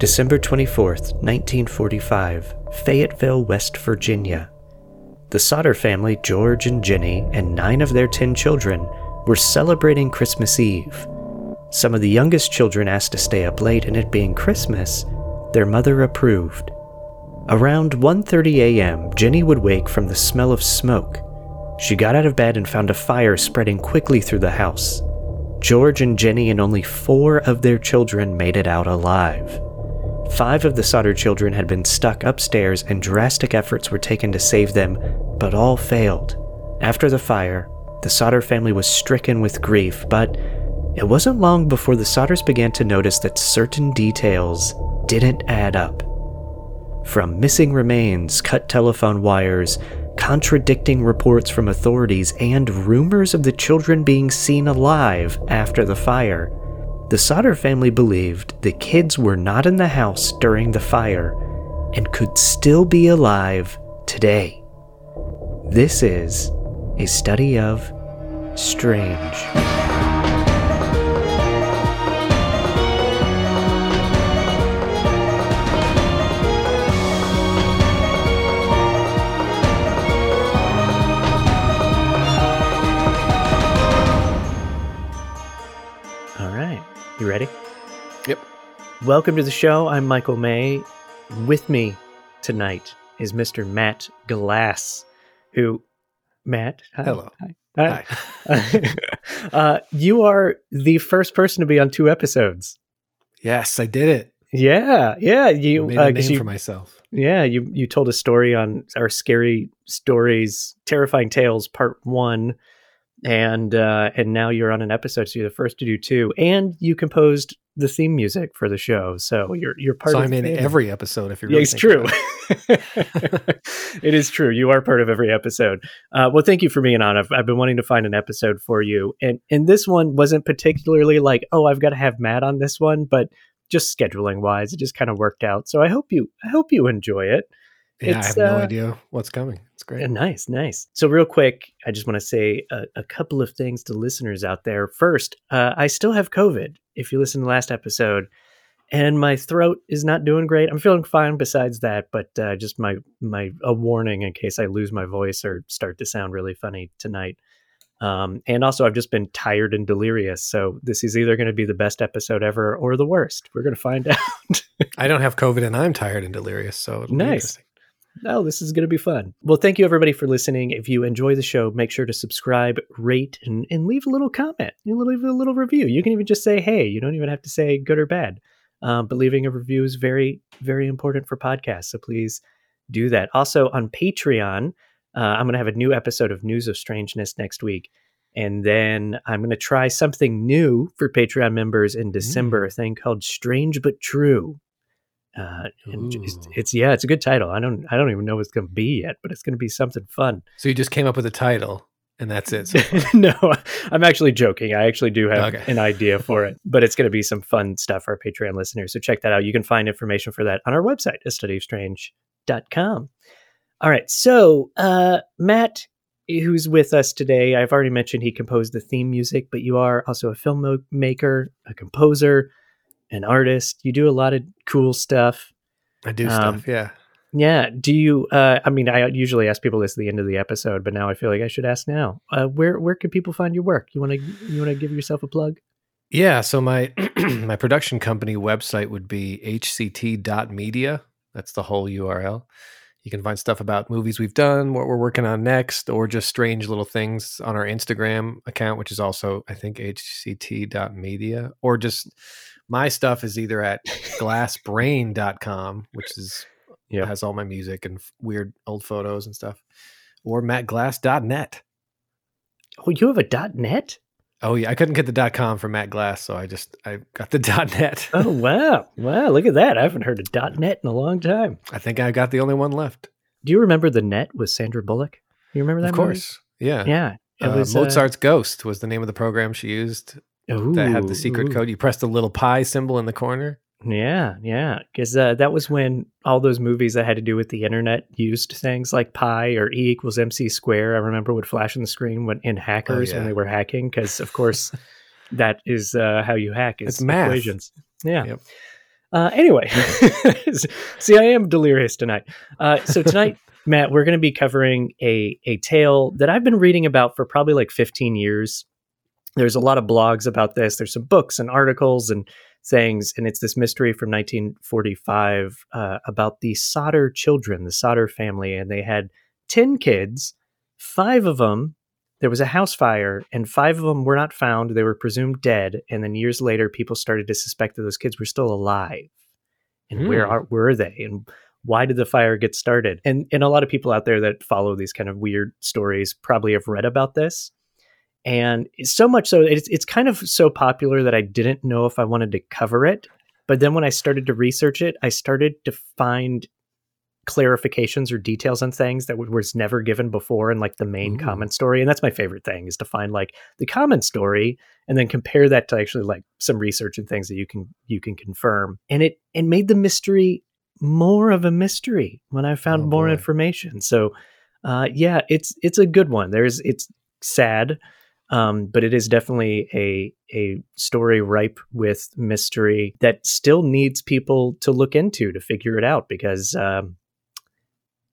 December 24, 1945, Fayetteville, West Virginia. The Sodder family, George and Jenny, and nine of their ten children were celebrating Christmas Eve. Some of the youngest children asked to stay up late, and it being Christmas, their mother approved. Around 1:30 a.m., Jenny would wake from the smell of smoke. She got out of bed and found a fire spreading quickly through the house. George and Jenny and only 4 of their children made it out alive. Five of the Sodder children had been stuck upstairs, and drastic efforts were taken to save them, but all failed. After the fire, the Sodder family was stricken with grief, but it wasn't long before the Sodders began to notice that certain details didn't add up. From missing remains, cut telephone wires, contradicting reports from authorities, and rumors of the children being seen alive after the fire, the Sodder family believed the kids were not in the house during the fire and could still be alive today. This is a study of strange. You ready? Yep. Welcome to the show. I'm Michael May. With me tonight is Mr. Matt Glass, who, Matt, hi. Hello. Hi. uh, you are the first person to be on two episodes. Yes, I did it. Yeah, yeah. I You, made uh, name you for myself. yeah, you you told a story on our scary stories, terrifying tales, part one, and uh, and now you're on an episode, so you're the first to do two, and you composed the theme music for the show, so you're you're part So of. I'm in every episode. If you're Yeah, really it's true. it. is true. You are part of every episode. Uh, well, thank you for being on. I've, I've been wanting to find an episode for you, and and this one wasn't particularly like, oh, I've got to have Matt on this one, but just scheduling wise, it just kind of worked out. So I hope you I hope you enjoy it. Yeah, I It's, have no uh, idea what's coming. Great. Yeah, nice, nice. So, real quick, I just want to say a, a couple of things to listeners out there. First, uh, I still have COVID. If you listen to the last episode, and my throat is not doing great. I'm feeling fine besides that, but uh, just my my a warning in case I lose my voice or start to sound really funny tonight. Um, and also, I've just been tired and delirious. So this is either going to be the best episode ever or the worst. We're going to find out. I don't have COVID and I'm tired and delirious. So it'll be Nice. Oh, this is going to be fun. Well, thank you everybody for listening. If you enjoy the show, make sure to subscribe, rate, and, and leave a little comment. You leave a little review. You can even just say, hey, you don't even have to say good or bad. Um, but leaving a review is very, very important for podcasts. So please do that. Also on Patreon, uh, I'm going to have a new episode of News of Strangeness next week. And then I'm going to try something new for Patreon members in December, a thing called Strange But True. Uh, and it's, it's yeah, it's a good title. I don't I don't even know what it's going to be yet, but it's going to be something fun. So you just came up with a title and that's it. So no, I'm actually joking. I actually do have Okay. an idea for it, but it's going to be some fun stuff for our Patreon listeners. So check that out. You can find information for that on our website, a studyofstrange.com. All right. So, uh, Matt, who's with us today, I've already mentioned he composed the theme music, but you are also a filmmaker, a composer, an artist. You do a lot of cool stuff. I do Um, stuff. Yeah. Yeah. Do you? Uh, I mean, I usually ask people this at the end of the episode, but now I feel like I should ask now. Uh, where Where can people find your work? You want to You want to give yourself a plug? Yeah. So my my production company website would be hct.media. That's the whole URL. You can find stuff about movies we've done, what we're working on next, or just strange little things on our Instagram account, which is also, I think, hct.media. Or just my stuff is either at glassbrain.com, which is Yeah. has all my music and f- weird old photos and stuff, or mattglass.net. Oh, you have a dot net? Oh yeah, I couldn't get the dot com for Matt Glass, so I just I got the dot net. Oh wow, wow! Look at that. I haven't heard dot net in a long time. I think I got the only one left. Do you remember the net with Sandra Bullock? You remember that? of movie? course, yeah. Yeah. It Uh, was uh, Mozart's Ghost was the name of the program she used that had the secret ooh. code. You press the little pi symbol in the corner. Yeah, yeah, because uh, that was when all those movies that had to do with the internet used things like pi or E equals MC square. I remember would flash on the screen when in hackers when Oh, yeah. they were hacking, because of course that is uh, how you hack is It's math. equations. Yeah. Yep. Uh, anyway, see, I am delirious tonight. Uh, so tonight, Matt, we're going to be covering a a tale that I've been reading about for probably like 15 years. There's a lot of blogs about this. There's some books and articles and things, and it's this mystery from 1945 uh, about the Sodder children, the Sodder family, and they had 10 kids. Five of them there was a house fire and five of them were not found. They were presumed dead. And then years later, people started to suspect that those kids were still alive. And mm. where hmm. are, were they? And why did the fire get started? And, and a lot of people out there that follow these kind of weird stories probably have read about this. And so much so, it's, it's kind of so popular that I didn't know if I wanted to cover it. But then when I started to research it, I started to find clarifications or details on things that was never given before in like the main Ooh. common story and that's my favorite thing is to find like the common story and then compare that to actually like some research and things that you can you can confirm and it and made the mystery more of a mystery when i found oh, more boy. information so uh yeah it's it's a good one there's it's sad um, but it is definitely a a story ripe with mystery that still needs people to look into to figure it out because um,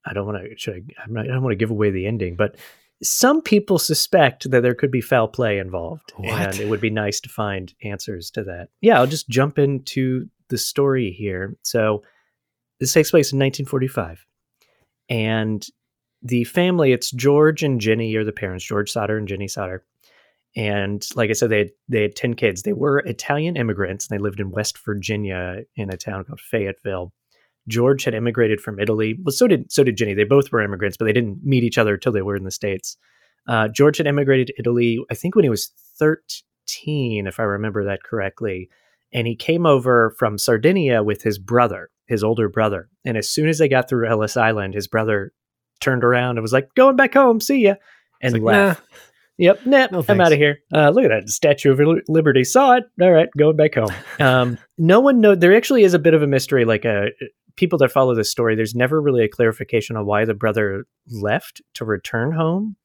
I don't want to. I, not, I don't want to give away the ending, but some people suspect that there could be foul play involved, what? and it would be nice to find answers to that. Yeah, I'll just jump into the story here. So this takes place in 1945, and the family it's George and Jenny are the parents, George Sodder and Jenny Sodder. And like I said, they had, they had 10 kids. They were Italian immigrants and they lived in West Virginia in a town called Fayetteville. George had immigrated from Italy. Well, so did so did Jenny. They both were immigrants, but they didn't meet each other until they were in the states. Uh, George had immigrated to Italy, I think, when he was thirteen, if I remember that correctly. And he came over from Sardinia with his brother, his older brother. And as soon as they got through Ellis Island, his brother turned around and was like, "Going back home, see ya," and like, left. Nah. Yep, nah, no, I'm out of here. Uh, look at that Statue of Liberty. Saw it. All right, going back home. Um, no one know. There actually is a bit of a mystery. Like a people that follow this story, there's never really a clarification on why the brother left to return home.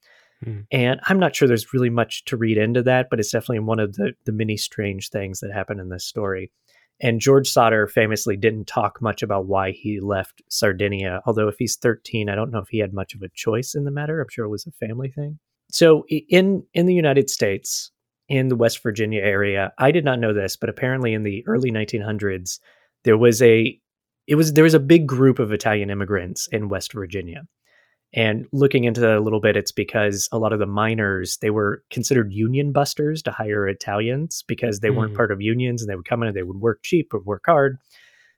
Hmm. And I'm not sure there's really much to read into that, but it's definitely one of the, the many strange things that happen in this story. And George Sodder famously didn't talk much about why he left Sardinia. Although, if he's 13, I don't know if he had much of a choice in the matter. I'm sure it was a family thing. So, in in the United States, in the West Virginia area, I did not know this, but apparently in the early 1900s, there was a it was there was a big group of Italian immigrants in West Virginia. And looking into that a little bit, it's because a lot of the miners they were considered union busters to hire Italians because they mm. weren't part of unions and they would come in and they would work cheap or work hard.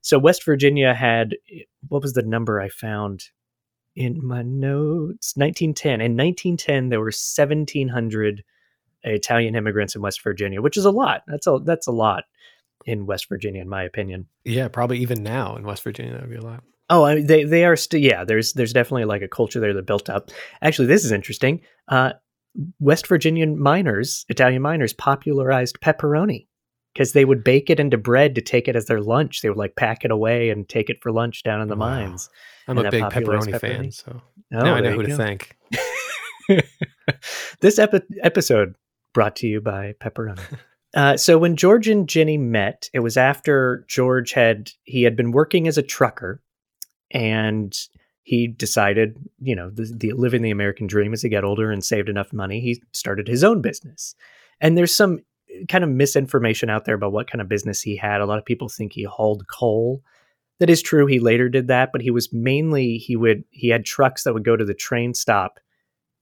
So West Virginia had what was the number I found in my notes? 1910. In 1910, there were 1,700 Italian immigrants in West Virginia, which is a lot. That's a that's a lot in West Virginia, in my opinion. Yeah, probably even now in West Virginia, that would be a lot. Oh, I mean, they they are still yeah. There's there's definitely like a culture there that built up. Actually, this is interesting. Uh, West Virginian miners, Italian miners, popularized pepperoni because they would bake it into bread to take it as their lunch. They would like pack it away and take it for lunch down in the wow. mines. I'm and a big pepperoni, pepperoni, fan, so oh, now I know who to thank. this epi- episode brought to you by pepperoni. Uh, so when George and Jenny met, it was after George had he had been working as a trucker, and he decided, you know, the, the living the American dream as he got older and saved enough money, he started his own business. And there's some kind of misinformation out there about what kind of business he had. A lot of people think he hauled coal. That is true. He later did that, but he was mainly he would he had trucks that would go to the train stop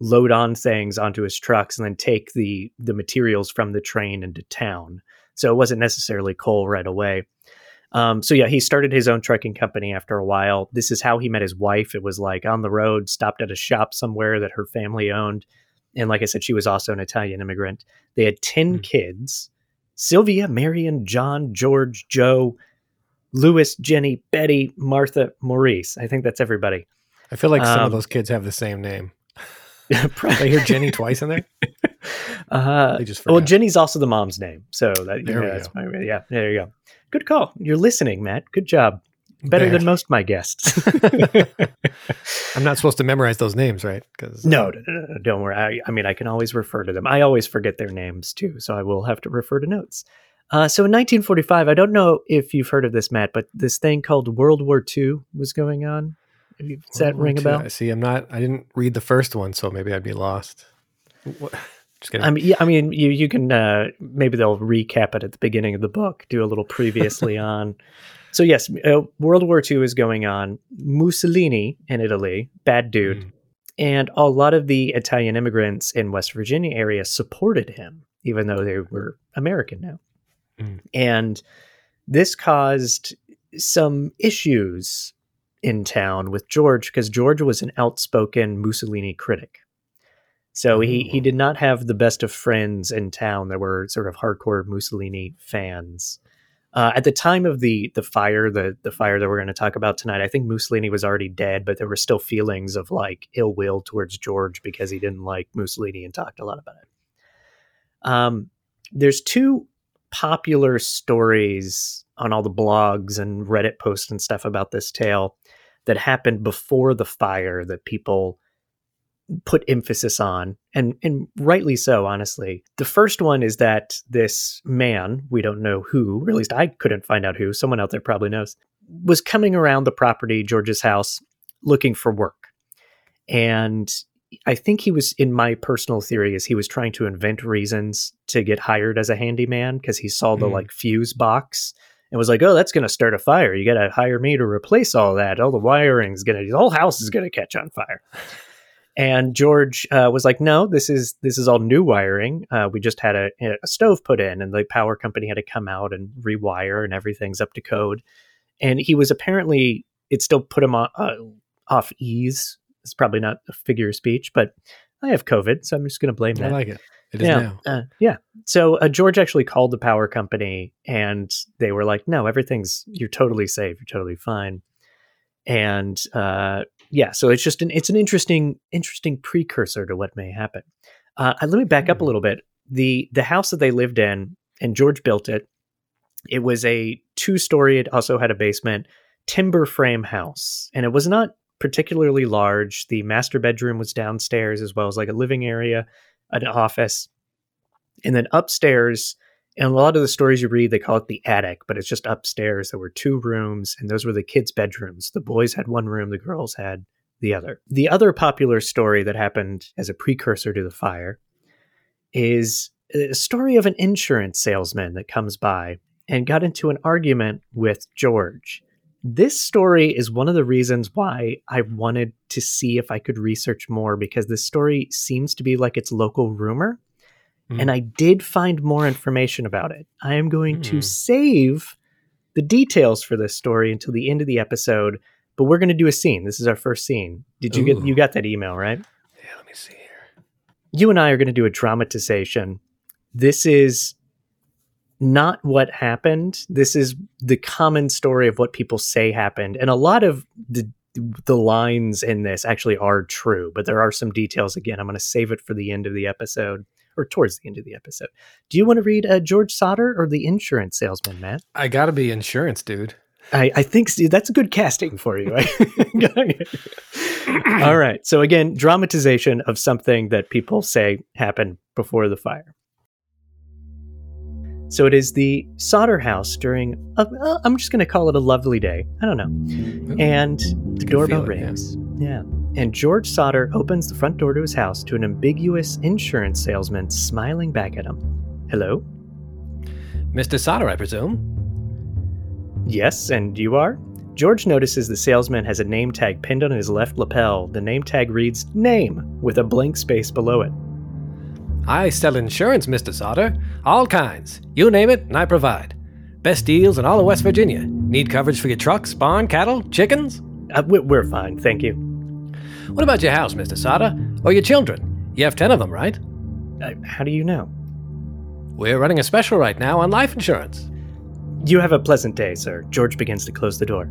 load on things onto his trucks and then take the the materials from the train into town. So it wasn't necessarily coal right away. Um, so yeah, he started his own trucking company after a while. This is how he met his wife. It was like on the road, stopped at a shop somewhere that her family owned, and like I said, she was also an Italian immigrant. They had 10 mm. kids: Sylvia, Marion, John, George, Joe, Louis, Jenny, Betty, Martha, Maurice. I think that's everybody. I feel like some um, of those kids have the same name. I hear Jenny twice in there. Uh, well, Jenny's also the mom's name, so that there yeah, that's my, yeah, there you go. Good call. You're listening, Matt. Good job. Better than most my guests. I'm not supposed to memorize those names, right? Because no, no, no, no, don't worry. I, I, mean, I can always refer to them. I always forget their names too, so I will have to refer to notes. Uh, so in 1945, I don't know if you've heard of this, Matt, but this thing called World War II was going on. Does that ring a bell? See, I'm not. I didn't read the first one, so maybe I'd be lost. What? I mean, yeah, I mean, you you can uh, maybe they'll recap it at the beginning of the book, do a little previously on. So yes, uh, World War II is going on. Mussolini in Italy, bad dude, mm. and a lot of the Italian immigrants in West Virginia area supported him, even though they were American now. Mm. And this caused some issues in town with George because George was an outspoken Mussolini critic. So he he did not have the best of friends in town that were sort of hardcore Mussolini fans. Uh, at the time of the the fire, the the fire that we're going to talk about tonight, I think Mussolini was already dead, but there were still feelings of like ill will towards George because he didn't like Mussolini and talked a lot about it. Um, there's two popular stories on all the blogs and Reddit posts and stuff about this tale that happened before the fire that people put emphasis on and and rightly so honestly the first one is that this man we don't know who or at least i couldn't find out who someone out there probably knows was coming around the property george's house looking for work and i think he was in my personal theory is he was trying to invent reasons to get hired as a handyman because he saw the mm. like fuse box and was like, "Oh, that's going to start a fire. You got to hire me to replace all that. All the wiring's going to, the whole house is going to catch on fire." And George uh, was like, "No, this is this is all new wiring. Uh, we just had a, a, stove put in, and the power company had to come out and rewire, and everything's up to code." And he was apparently it still put him on, uh, off ease. It's probably not a figure of speech, but I have COVID, so I'm just going to blame that. I like it. It is yeah, now. Uh, yeah. So uh, George actually called the power company, and they were like, "No, everything's you're totally safe. You're totally fine." And uh, yeah, so it's just an it's an interesting interesting precursor to what may happen. Uh, let me back up a hmm. little bit. the The house that they lived in, and George built it. It was a two story. It also had a basement, timber frame house, and it was not particularly large. The master bedroom was downstairs, as well as like a living area, an office, and then upstairs in a lot of the stories you read, they call it the attic, but it's just upstairs. There were two rooms, and those were the kids' bedrooms. The boys had one room, the girls had the other. The other popular story that happened as a precursor to the fire is a story of an insurance salesman that comes by and got into an argument with George. This story is one of the reasons why I wanted to see if I could research more because this story seems to be like its local rumor Mm. And I did find more information about it. I am going mm. to save the details for this story until the end of the episode, but we're going to do a scene. This is our first scene. Did you Ooh. get you got that email, right? Yeah, let me see here. You and I are going to do a dramatization. This is not what happened. This is the common story of what people say happened. And a lot of the the lines in this actually are true, but there are some details again. I'm going to save it for the end of the episode or towards the end of the episode. Do you want to read uh, George Sodder or the insurance salesman, Matt? I got to be insurance, dude. I, I think that's a good casting for you. All right. So again, dramatization of something that people say happened before the fire. So it is the Sodder house during, a, uh, I'm just going to call it a lovely day. I don't know. Ooh, and the doorbell rings. Yeah. yeah and George Sodder opens the front door to his house to an ambiguous insurance salesman smiling back at him. Hello? Mr. Sodder, I presume? Yes, and you are? George notices the salesman has a name tag pinned on his left lapel. The name tag reads Name with a blank space below it. I sell insurance, Mr. Sodder. All kinds. You name it, and I provide. Best deals in all of West Virginia. Need coverage for your trucks, barn, cattle, chickens? Uh, we're fine, thank you. What about your house, Mr. Sodder? Or your children? You have ten of them, right? Uh, how do you know? We're running a special right now on life insurance. You have a pleasant day, sir. George begins to close the door.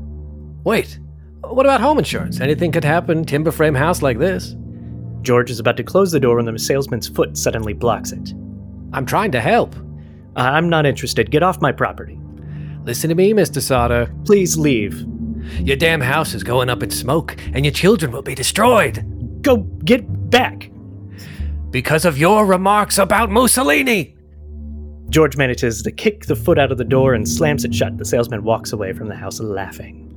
Wait. What about home insurance? Anything could happen, timber frame house like this. George is about to close the door when the salesman's foot suddenly blocks it. I'm trying to help. I'm not interested. Get off my property. Listen to me, Mr. Sodder. Please leave. Your damn house is going up in smoke, and your children will be destroyed. Go get back. Because of your remarks about Mussolini. George manages to kick the foot out of the door and slams it shut. The salesman walks away from the house laughing.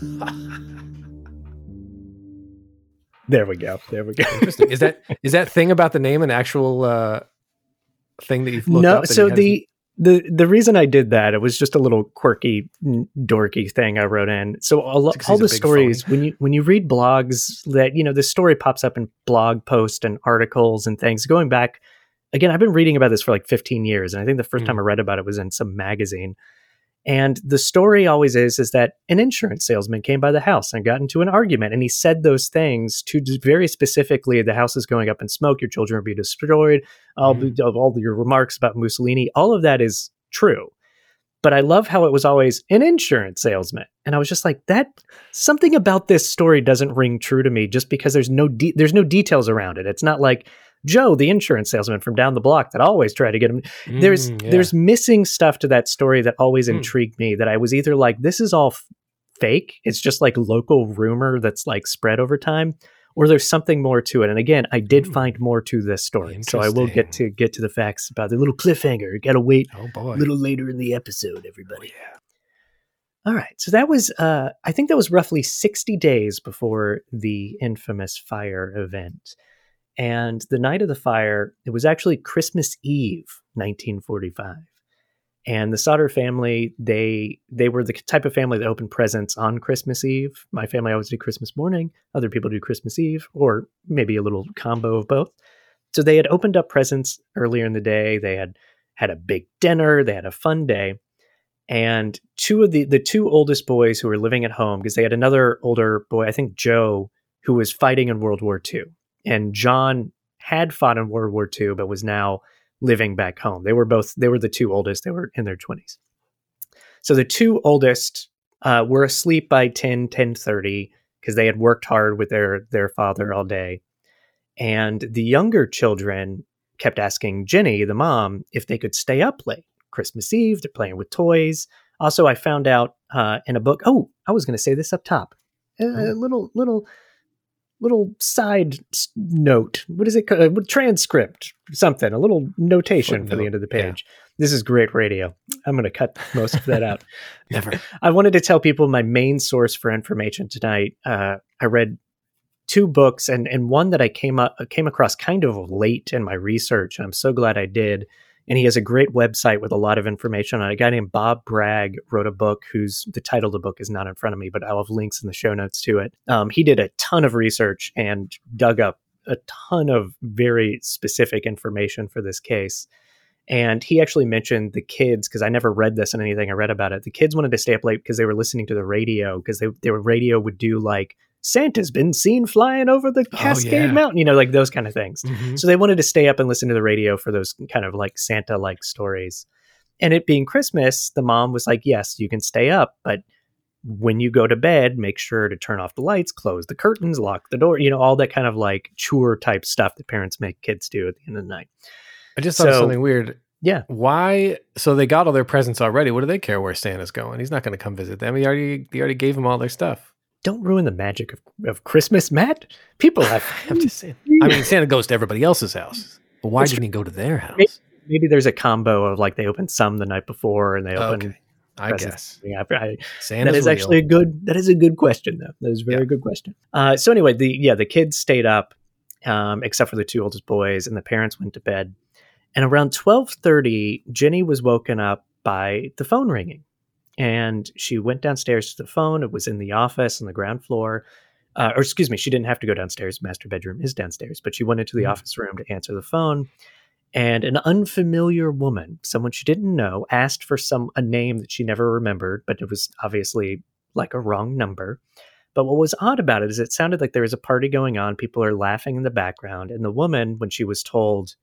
there we go. There we go. Interesting. Is that is that thing about the name an actual uh, thing that you've looked no, up? that so the the the reason I did that it was just a little quirky, dorky thing I wrote in. So a lo- It's 'cause all the stories when you when you read blogs that you know the story pops up in blog posts and articles and things going back. Again, I've been reading about this for like 15 years, and I think the first Mm. time I read about it was in some magazine. And the story always is is that an insurance salesman came by the house and got into an argument, and he said those things to very specifically: the house is going up in smoke, your children will be destroyed, all, Mhm. all your remarks about Mussolini, all of that is true. But I love how it was always an insurance salesman, and I was just like, that something about this story doesn't ring true to me, just because there's no de- there's no details around it. It's not like Joe, the insurance salesman from down the block, that always tried to get him there's Mm, yeah. there's missing stuff to that story that always Hmm. intrigued me that I was either like this is all f- fake it's just like local rumor that's like spread over time or there's something more to it and again I did Hmm. find more to this story so I will get to get to the facts about the little cliffhanger you got to wait oh boy. a little later in the episode Oh, everybody yeah. all right so that was uh I think that was roughly 60 days before the infamous fire event and the night of the fire, it was actually Christmas Eve, 1945. And the Sodder family, they they were the type of family that opened presents on Christmas Eve. My family always did Christmas morning. Other people do Christmas Eve, or maybe a little combo of both. So they had opened up presents earlier in the day. They had had a big dinner. They had a fun day. And two of the the two oldest boys who were living at home, because they had another older boy, I think Joe, who was fighting in World War II and John had fought in World War II, but was now living back home. They were both they were the two oldest. They were in their twenties. So the two oldest uh, were asleep by 10, 10.30 because they had worked hard with their their father all day. And the younger children kept asking Jenny, the mom, if they could stay up late. Christmas Eve, they're playing with toys. Also, I found out uh, in a book. Oh, I was going to say this up top. A, a little, little, little side note. What is it? called? Uh, transcript, something. A little notation for the end of the yeah. page. This is great radio. I'm going to cut most of that out. Never. I wanted to tell people my main source for information tonight. Uh, I read two books and and one that I came up came across kind of late in my research, and I'm so glad I did. And he has a great website with a lot of information on it. A guy named Bob Bragg wrote a book whose the title of the book is not in front of me, but I'll have links in the show notes to it. Um, he did a ton of research and dug up a ton of very specific information for this case. And he actually mentioned the kids because I never read this and anything I read about it. The kids wanted to stay up late because they were listening to the radio because they their radio would do like Santa's been seen flying over the Oh, Cascade yeah. Mountain, you know, like those kind of things. Mhm. So they wanted to stay up and listen to the radio for those kind of like Santa like stories. And it being Christmas, the mom was like, Yes, you can stay up, but when you go to bed, make sure to turn off the lights, close the curtains, lock the door, you know, all that kind of like chore type stuff that parents make kids do at the end of the night. I just thought of So- something weird. Yeah. Why? So they got all their presents already. What do they care where Santa's going? He's not going to come visit them. He already he already gave them all their stuff. Don't ruin the magic of, of Christmas, Matt. People have I'm just saying. I mean, Santa goes to everybody else's house. But why That's didn't he go to their house? Maybe- maybe there's a combo of like they opened some the night before and they opened Okay, I guess after. I, Santa's that is real. actually a good that is a good question though that is a very Yeah. good question uh, so anyway the yeah the kids stayed up um, except for the two oldest boys and the parents went to bed and around 12.30 jenny was woken up by the phone ringing and she went downstairs to the phone it was in the office on the ground floor uh, or excuse me she didn't have to go downstairs master bedroom is downstairs but she went into the Mhm. office room to answer the phone and an unfamiliar woman, someone she didn't know, asked for some a name that she never remembered, but it was obviously like a wrong number. But what was odd about it is it sounded like there was a party going on. People are laughing in the background, and the woman, when she was told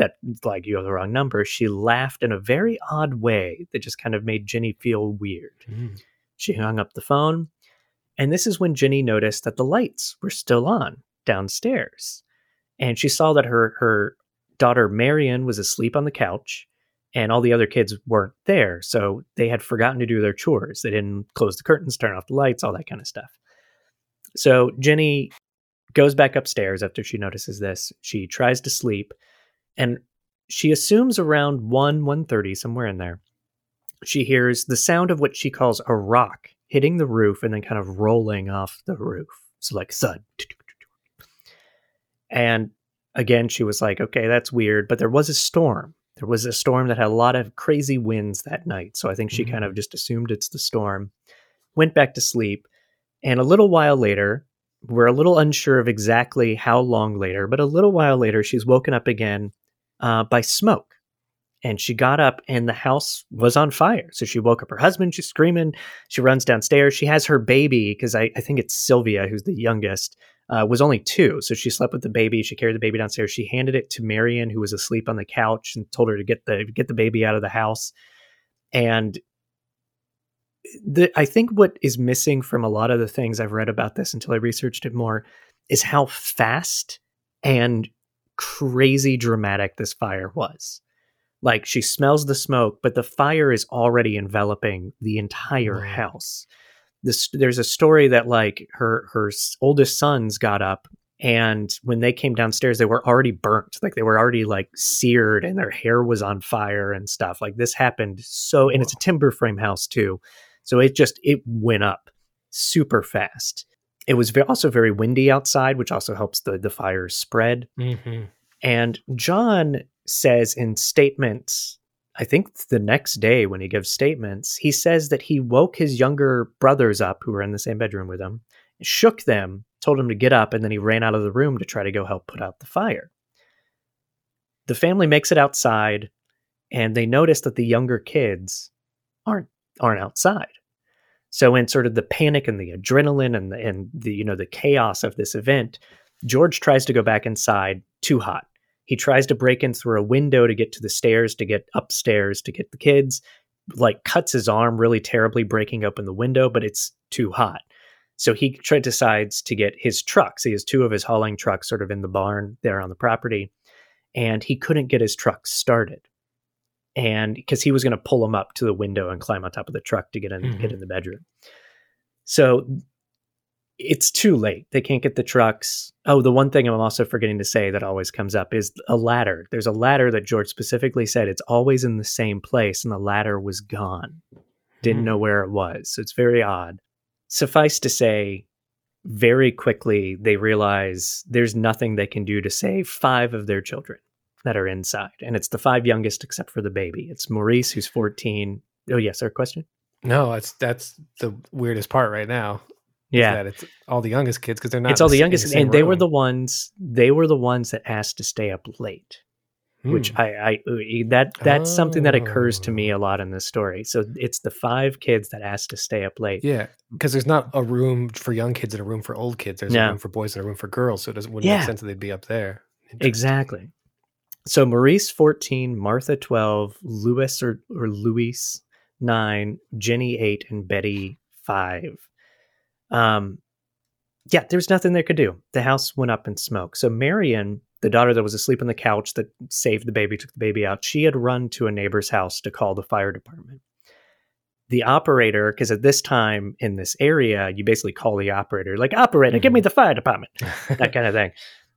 that like you have the wrong number, she laughed in a very odd way that just kind of made Jenny feel weird. Mm. She hung up the phone, and this is when Jenny noticed that the lights were still on downstairs, and she saw that her her daughter Marion was asleep on the couch, and all the other kids weren't there, so they had forgotten to do their chores. They didn't close the curtains, turn off the lights, all that kind of stuff. So Jenny goes back upstairs after she notices this. She tries to sleep, and she assumes around 1 1.30 somewhere in there she hears the sound of what she calls a rock hitting the roof and then kind of rolling off the roof so like thud and again she was like okay that's weird but there was a storm there was a storm that had a lot of crazy winds that night so i think she mm-hmm. kind of mm. just assumed it's the storm went back to sleep and a little while later we're a little unsure of exactly how long later, but a little while later, she's woken up again uh, by smoke. And she got up and the house was on fire. So she woke up her husband. She's screaming. She runs downstairs. She has her baby, because I, I, think it's Sylvia, who's the youngest, uh, was only two. So she slept with the baby. She carried the baby downstairs. She handed it to Marion, who was asleep on the couch, and told her to get the get the baby out of the house. And the, I think what is missing from a lot of the things I've read about this until I researched it more is how fast and crazy dramatic this fire was. Like she smells the smoke, but the fire is already enveloping the entire house. This, there's a story that like her her oldest sons got up and when they came downstairs they were already burnt like they were already like seared and their hair was on fire and stuff like this happened so and it's a timber frame house too so it just it went up super fast. It was also very windy outside, which also helps the the fire spread. Mm-hmm. And John says in statements, I think the next day when he gives statements, he says that he woke his younger brothers up who were in the same bedroom with him, shook them, told them to get up, and then he ran out of the room to try to go help put out the fire. The family makes it outside, and they notice that the younger kids aren't aren't outside. So in sort of the panic and the adrenaline and the, and the you know the chaos of this event, George tries to go back inside too hot. He tries to break in through a window to get to the stairs to get upstairs to get the kids, like cuts his arm really terribly breaking open the window, but it's too hot. So he try, decides to get his trucks. He has two of his hauling trucks sort of in the barn there on the property, and he couldn't get his truck started and because he was going to pull him up to the window and climb on top of the truck to get in mm-hmm. get in the bedroom. So it's too late. They can't get the trucks. Oh, the one thing I'm also forgetting to say that always comes up is a ladder. There's a ladder that George specifically said it's always in the same place, and the ladder was gone. Didn't mm know where it was. So it's very odd. Suffice to say, very quickly they realize there's nothing they can do to save five of their children that are inside, and it's the five youngest except for the baby. It's Maurice who's 14. Oh yes, our question. No, that's that's the weirdest part right now. Yeah, it's all the youngest kids because they're not. It's all the youngest, the and they were the ones. They were the ones that asked to stay up late, hmm. which I, I that that's oh. something that occurs to me a oh. lot in this story. So it's the five kids that asked to stay up late. Yeah, because there's not a room for young kids and a room for old kids. There's no. a room for boys and a room for girls. So it doesn't wouldn't yeah. make sense that they'd be up there. Exactly. So Maurice 14, Martha 12, Louis or, or Luis 9, Jenny 8, and Betty 5. Um, yeah, there was nothing they could do. The house went up in smoke. So Marion, the daughter that was asleep on the couch that saved the baby, took the baby out, she had run to a neighbor's house to call the fire department. The operator, because at this time in this area, you basically call the operator, like, operator, mm-hmm. give me mm-hmm. the fire department, that kind of thing.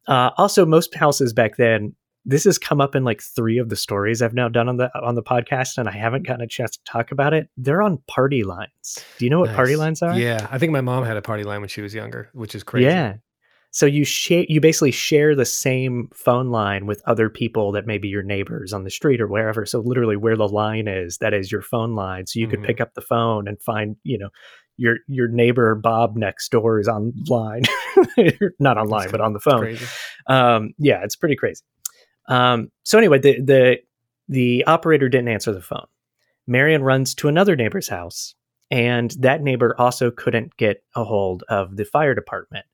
Uh, also, most houses back then this has come up in like three of the stories I've now done on the on the podcast, and I haven't gotten a chance to talk about it. They're on party lines. Do you know what nice. party lines are? Yeah, I think my mom had a party line when she was younger, which is crazy. Yeah. So you share you basically share the same phone line with other people that may be your neighbors on the street or wherever. So literally where the line is, that is your phone line. So you mm-hmm. could pick up the phone and find, you know, your your neighbor Bob next door is online, not online, but on the phone. Um, yeah, it's pretty crazy. Um, so anyway, the the the operator didn't answer the phone. Marion runs to another neighbor's house, and that neighbor also couldn't get a hold of the fire department.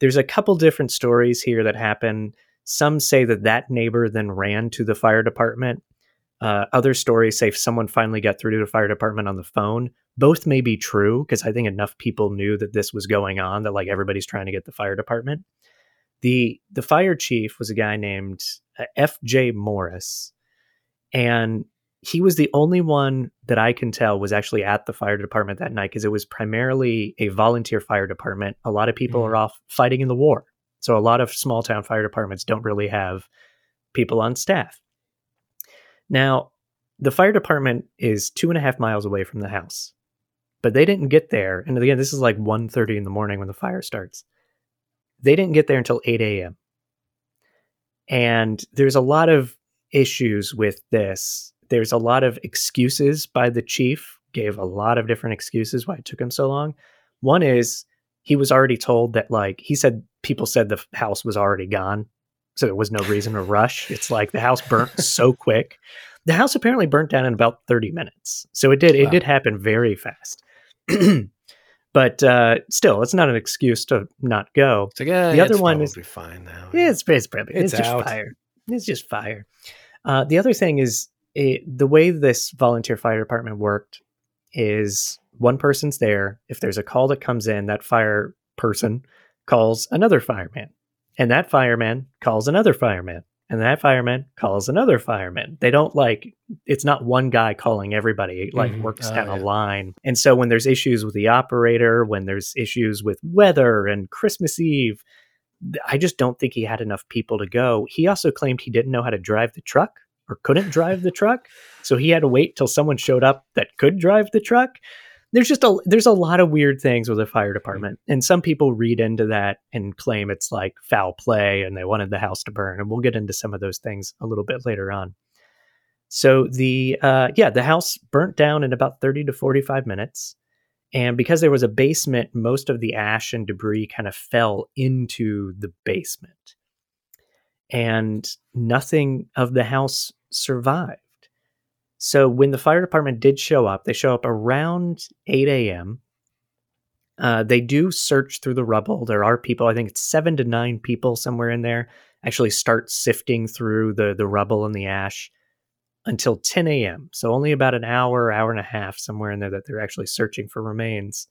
There's a couple different stories here that happen. Some say that that neighbor then ran to the fire department. Uh, other stories say someone finally got through to the fire department on the phone. Both may be true because I think enough people knew that this was going on that like everybody's trying to get the fire department. The the fire chief was a guy named uh, F.J. Morris, and he was the only one that I can tell was actually at the fire department that night because it was primarily a volunteer fire department. A lot of people mm-hmm. are off fighting in the war, so a lot of small town fire departments don't really have people on staff. Now, the fire department is two and a half miles away from the house, but they didn't get there. And again, this is like 1.30 in the morning when the fire starts. They didn't get there until 8 a.m. And there's a lot of issues with this. There's a lot of excuses by the chief, gave a lot of different excuses why it took him so long. One is he was already told that, like, he said people said the house was already gone. So there was no reason to rush. It's like the house burnt so quick. The house apparently burnt down in about 30 minutes. So it did, it did happen very fast. but uh, still, it's not an excuse to not go. It's like, eh, The other it's one is- fine now. Yeah, it's, it's probably it's, It's just fire. It's just fire. Uh, the other thing is it, the way this volunteer fire department worked is one person's there. If there's a call that comes in, that fire person calls another fireman, and that fireman calls another fireman, and that fireman calls another fireman. They don't like it's not one guy calling everybody. It like Mhm. works Oh, down a yeah. line. And so when there's issues with the operator, when there's issues with weather and Christmas Eve, I just don't think he had enough people to go. He also claimed he didn't know how to drive the truck or couldn't drive the truck, so he had to wait till someone showed up that could drive the truck. There's just a there's a lot of weird things with the fire department, and some people read into that and claim it's like foul play and they wanted the house to burn, and we'll get into some of those things a little bit later on. So the uh, yeah, the house burnt down in about thirty to forty five minutes. And because there was a basement, most of the ash and debris kind of fell into the basement. And nothing of the house survived. So when the fire department did show up, they show up around 8 a.m. Uh, they do search through the rubble. There are people, I think it's seven to nine people somewhere in there, actually start sifting through the, the rubble and the ash until 10 a.m. So only about an hour, hour and a half somewhere in there that they're actually searching for remains.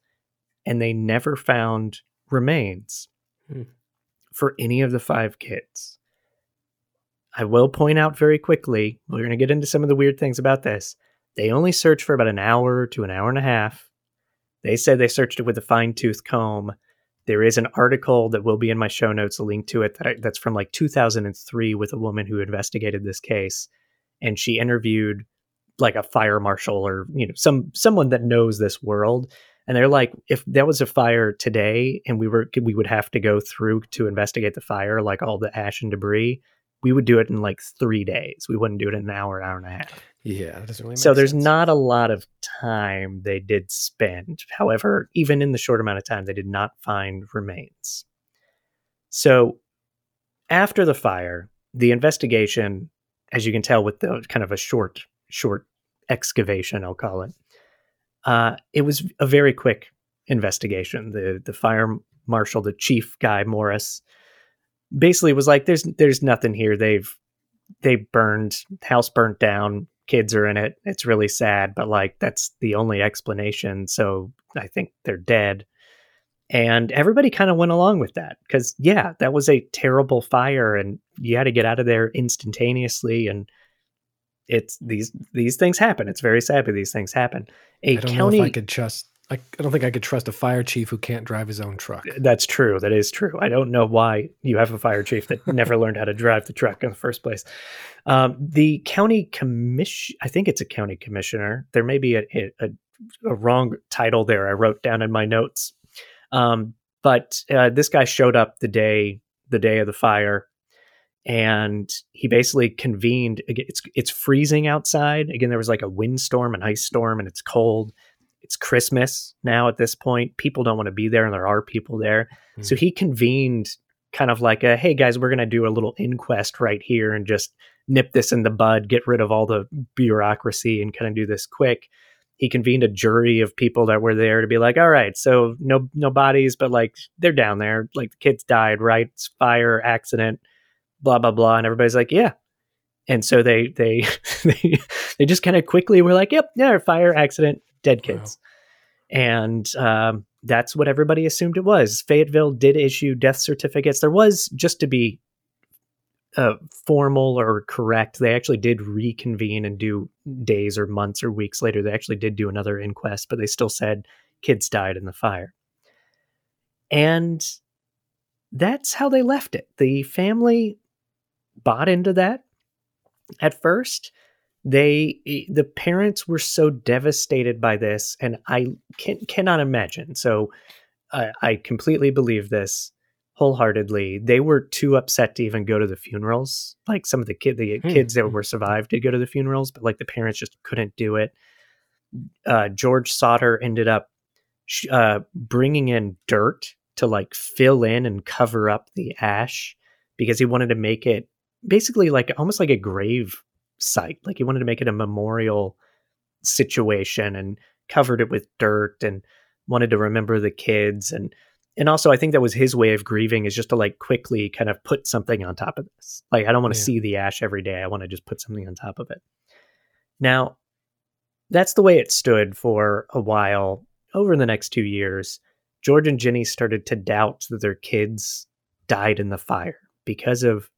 And they never found remains Hmm. for any of the five kids. I will point out very quickly, we're going to get into some of the weird things about this. They only searched for about an hour to an hour and a half. They said they searched it with a fine tooth comb. There is an article that will be in my show notes, a link to it that I, that's from like 2003 with a woman who investigated this case and she interviewed like a fire marshal or you know some someone that knows this world and they're like if there was a fire today and we were we would have to go through to investigate the fire like all the ash and debris we would do it in like three days. We wouldn't do it in an hour hour and a half. Yeah, that doesn't really so there's sense. not a lot of time they did spend. However even in the short amount of time they did not find remains. So after the fire the investigation as you can tell with the kind of a short short excavation i'll call it uh, it was a very quick investigation. The the fire marshal the chief guy morris basically was like there's there's nothing here. They've they burned house burnt down. Kids are in it. It's really sad but like that's the only explanation. So i think they're dead. And everybody kind of went along with that because yeah that was a terrible fire and you had to get out of there instantaneously and it's these these things happen. It's very sad but these things happen. A I don't county know if I could trust. I, I don't think I could trust a fire chief who can't drive his own truck. That's true. That is true. I don't know why you have a fire chief that never learned how to drive the truck in the first place. Um, the county commission, I think it's a county commissioner. There may be a, a, a wrong title there. I wrote down in my notes. Um, but uh, this guy showed up the day the day of the fire, and he basically convened. It's it's freezing outside. Again, there was like a windstorm, an ice storm, and it's cold. It's Christmas now at this point. People don't want to be there, and there are people there. So hmm. he convened kind of like a, hey guys, we're going to do a little inquest right here and just nip this in the bud, get rid of all the bureaucracy and kind of do this quick. He convened a jury of people that were there to be like, all right, so no no bodies, but like they're down there, like the kids died, right? It's fire, accident, blah blah blah, and everybody's like, yeah. And so they they they, they just kind of quickly were like, yep, yeah, fire, accident, dead Wow. kids. And um, that's what everybody assumed it was. Fayetteville did issue death certificates. There was, just to be uh, formal or correct, they actually did reconvene and do days or months or weeks later. They actually did do another inquest, but they still said kids died in the fire. And that's how they left it. The family bought into that at first. They the parents were so devastated by this and i can, cannot imagine. So I, I completely believe this wholeheartedly. They were too upset to even go to the funerals. Like some of the kid the Hmm. kids that were survived did go to the funerals but like the parents just couldn't do it. Uh, george sodder ended up sh- uh, bringing in dirt to like fill in and cover up the ash because he wanted to make it basically like almost like a grave site. Like he wanted to make it a memorial situation and covered it with dirt and wanted to remember the kids and and also I think that was his way of grieving is just to like quickly kind of put something on top of this. Like I don't want to Yeah. see the ash every day. I want to just put something on top of it. Now, that's the way it stood for a while. Over the next 2 years, George and Jenny started to doubt that their kids died in the fire because of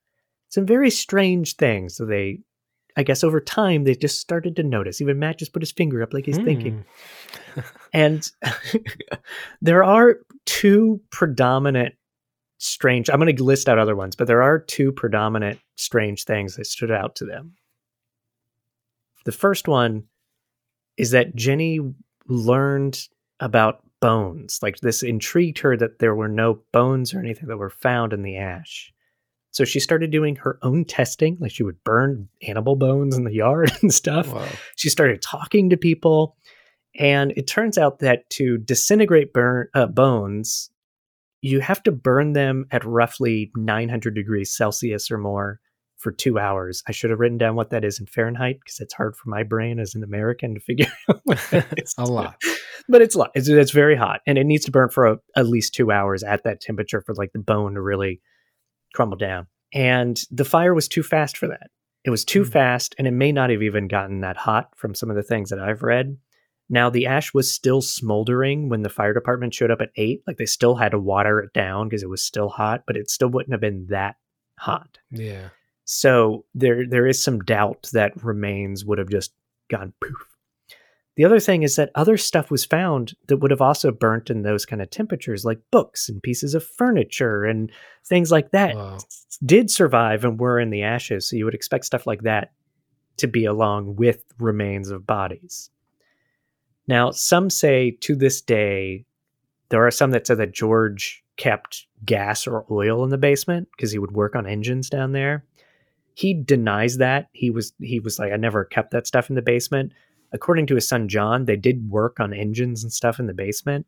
some very strange things. So they, I guess, over time, they just started to notice. Even Matt just put his finger up like he's thinking. Hmm. And there are two predominant strange, I'm going to list out other ones, but there are two predominant strange things that stood out to them. The first one is that Jenny learned about bones. Like this intrigued her that there were no bones or anything that were found in the ash. So she started doing her own testing. Like she would burn animal bones in the yard and stuff. Wow. She started talking to people. And it turns out that to disintegrate burn, uh, bones, you have to burn them at roughly 900 degrees Celsius or more for two hours. I should have written down what that is in Fahrenheit because it's hard for my brain as an American to figure out is. a lot. But it's a lot. It's, it's very hot and it needs to burn for a, at least two hours at that temperature for like the bone to really crumble down. And the fire was too fast for that. It was too Hmm. fast and it may not have even gotten that hot from some of the things that I've read. Now, the ash was still smoldering when the fire department showed up at eight. Like they still had to water it down because it was still hot, but it still wouldn't have been that hot. Yeah. So there there is some doubt that remains would have just gone poof. The other thing is that other stuff was found that would have also burnt in those kind of temperatures, like books and pieces of furniture and things like that Wow. did survive and were in the ashes. So you would expect stuff like that to be along with remains of bodies. Now, some say to this day, there are some that say that George kept gas or oil in the basement because he would work on engines down there. He denies that. He was he was like, I never kept that stuff in the basement. According to his son John, they did work on engines and stuff in the basement,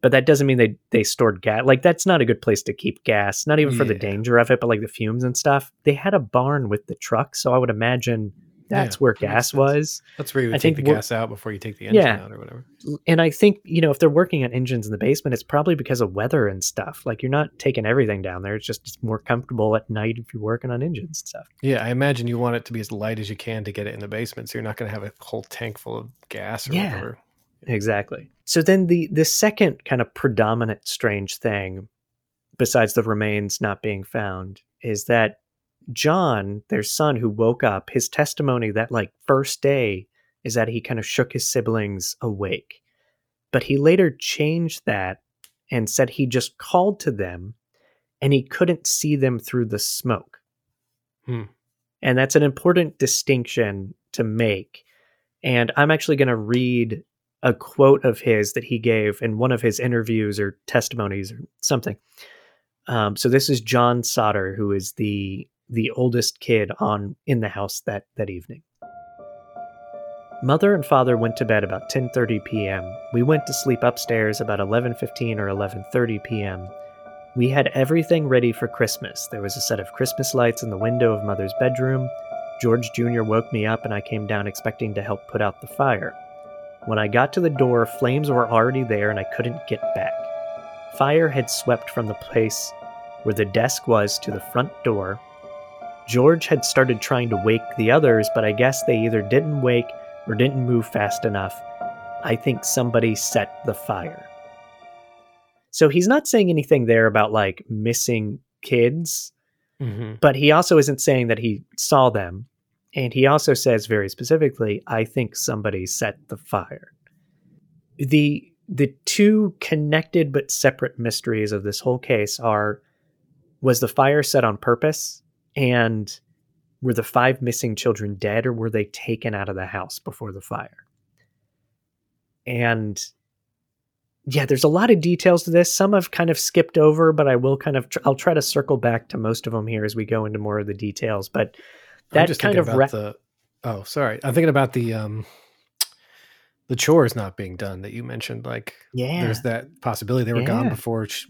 but that doesn't mean they they stored gas. Like that's not a good place to keep gas, not even for the danger of it, but like the fumes and stuff. They had a barn with the truck, so I would imagine that's Yeah, where that gas was. That's where you would I take think the gas out before you take the engine Yeah. out or whatever. And I think, you know, if they're working on engines in the basement, it's probably because of weather and stuff. Like you're not taking everything down there. It's just it's more comfortable at night if you're working on engines and stuff. Yeah, I imagine you want it to be as light as you can to get it in the basement, so you're not going to have a whole tank full of gas or Yeah. whatever. Exactly. So then the the second kind of predominant strange thing besides the remains not being found is that John, their son who woke up, his testimony that like first day is that he kind of shook his siblings awake. But he later changed that and said he just called to them and he couldn't see them through the smoke. Hmm. And that's an important distinction to make. And I'm actually going to read a quote of his that he gave in one of his interviews or testimonies or something. Um, so this is John Sodder, who is the the oldest kid on in the house that that evening. Mother and father went to bed about 10:30 p.m. We went to sleep upstairs about 11:15 or 11:30 p.m. We had everything ready for Christmas. There was a set of Christmas lights in the window of mother's bedroom. George Jr. woke me up and I came down expecting to help put out the fire. When I got to the door, flames were already there and I couldn't get back. Fire had swept from the place where the desk was to the front door. George had started trying to wake the others, but I guess they either didn't wake or didn't move fast enough. I think somebody set the fire. So he's not saying anything there about like missing kids, Mm-hmm. but he also isn't saying that he saw them. And he also says very specifically, I think somebody set the fire. The the two connected but separate mysteries of this whole case are was the fire set on purpose and Were the five missing children dead or were they taken out of the house before the fire? And yeah, there's a lot of details to this. Some I've kind of skipped over, but I will kind of tr- I'll try to circle back to most of them here as we go into more of the details. But I'm that just kind of about ra- the. Oh, sorry. I'm thinking about the um, the chores not being done that you mentioned. Like, yeah, there's that possibility they were gone before, she,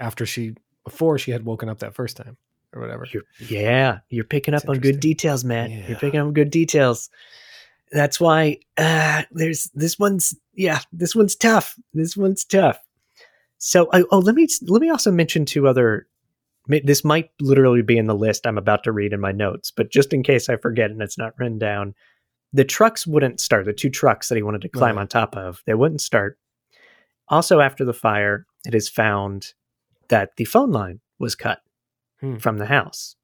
after she, before she had woken up that first time or whatever. You're, yeah, you're picking up on good details, Matt. You're picking up on good details. That's why uh, there's this one's yeah, this one's tough. This one's tough. So I, oh, let me let me also mention two other. This might literally be in the list I'm about to read in my notes, but just in case I forget and it's not written down, the trucks wouldn't start. The two trucks that he wanted to climb Right. on top of, they wouldn't start. Also, after the fire, it is found that the phone line was cut Hmm. from the house.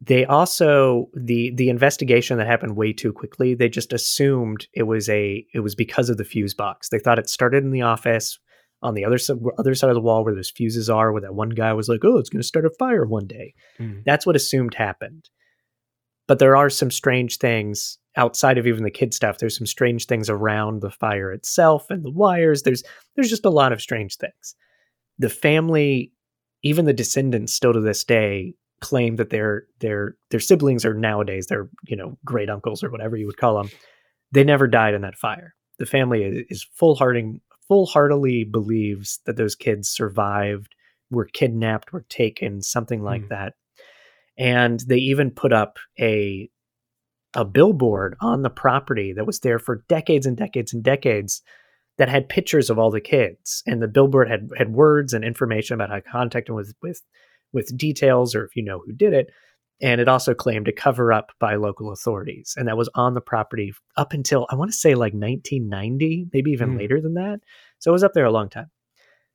They also the the investigation that happened way too quickly. They just assumed it was a it was because of the fuse box. They thought it started in the office on the other side other side of the wall where those fuses are. Where that one guy was like, "Oh, it's going to start a fire one day." Mm. That's what assumed happened. But there are some strange things outside of even the kid stuff. There's some strange things around the fire itself and the wires. There's there's just a lot of strange things. The family, even the descendants, still to this day, claim that their their their siblings are nowadays their you know great uncles or whatever you would call them. They never died in that fire. The family is, is full hearting full heartedly believes that those kids survived, were kidnapped, were taken, something like Hmm. that. And they even put up a a billboard on the property that was there for decades and decades and decades that had pictures of all the kids and the billboard had had words and information about how to contact them with with with details or if you know who did it. And it also claimed a cover up by local authorities. And that was on the property up until i want to say like 1990 maybe even Hmm. later than that. So it was up there a long time.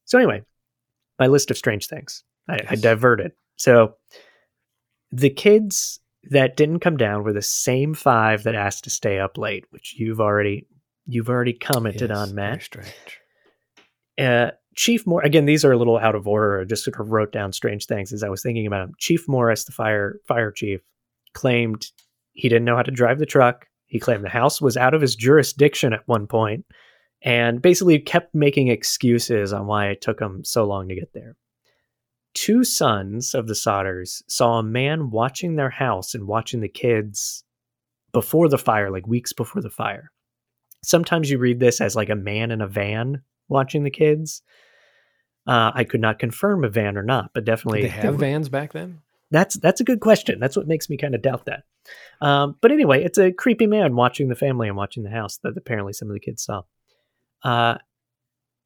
So anyway my list of strange things. I, I diverted. So the kids that didn't come down were the same five that asked to stay up late which you've already you've already commented Yes, on matt strange. uh, Chief Moore, again, these are a little out of order. I just sort of wrote down strange things as I was thinking about them. Chief Morris, the fire fire chief, claimed he didn't know how to drive the truck. He claimed the house was out of his jurisdiction at one point, and basically kept making excuses on why it took him so long to get there. Two sons of the Sodders saw a man watching their house and watching the kids before the fire, like weeks before the fire. Sometimes you read this as like a man in a van watching the kids. Uh, I could not confirm a van or not, but Did definitely they have vans back then? that's that's a good question. That's what makes me kind of doubt that. Um, but anyway, it's a creepy man watching the family and watching the house that apparently some of the kids saw. Uh,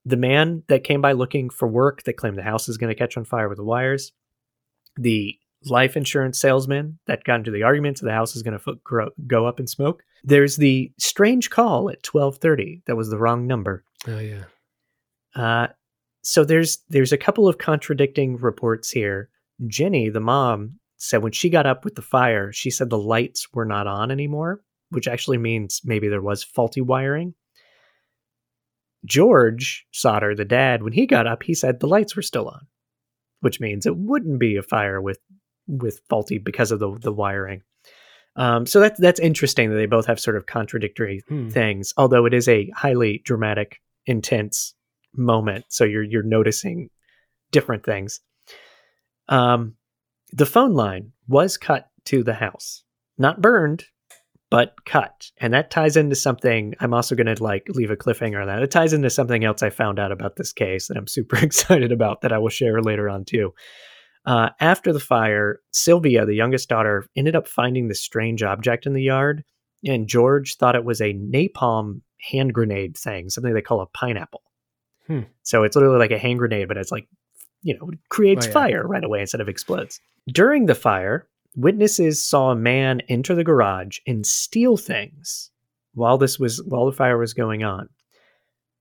the man that came by looking for work that claimed the house is going to catch on fire with the wires. The life insurance salesman that got into the arguments that the house is going to go up in smoke. There's the strange call at 12:30 that was the wrong number. Oh yeah. Uh, so there's there's a couple of contradicting reports here. Jenny, the mom, said when she got up with the fire, she said the lights were not on anymore, which actually means maybe there was faulty wiring. George Sodder, the dad, when he got up, he said the lights were still on, which means it wouldn't be a fire with with faulty because of the the wiring. Um, so that's that's interesting that they both have sort of contradictory Hmm. things, although it is a highly dramatic, intense moment. So you're you're noticing different things. Um, the phone line was cut to the house, not burned, but cut, and that ties into something. I'm also going to like leave a cliffhanger on that. It ties into something else I found out about this case that I'm super excited about that I will share later on too. Uh, after the fire, Sylvia, the youngest daughter, ended up finding this strange object in the yard, and George thought it was a napalm hand grenade thing, something they call a pineapple. Hmm. So it's literally like a hand grenade, but it's like, you know, it creates Oh, yeah. fire right away instead of explodes. During the fire, witnesses saw a man enter the garage and steal things while this was while the fire was going on.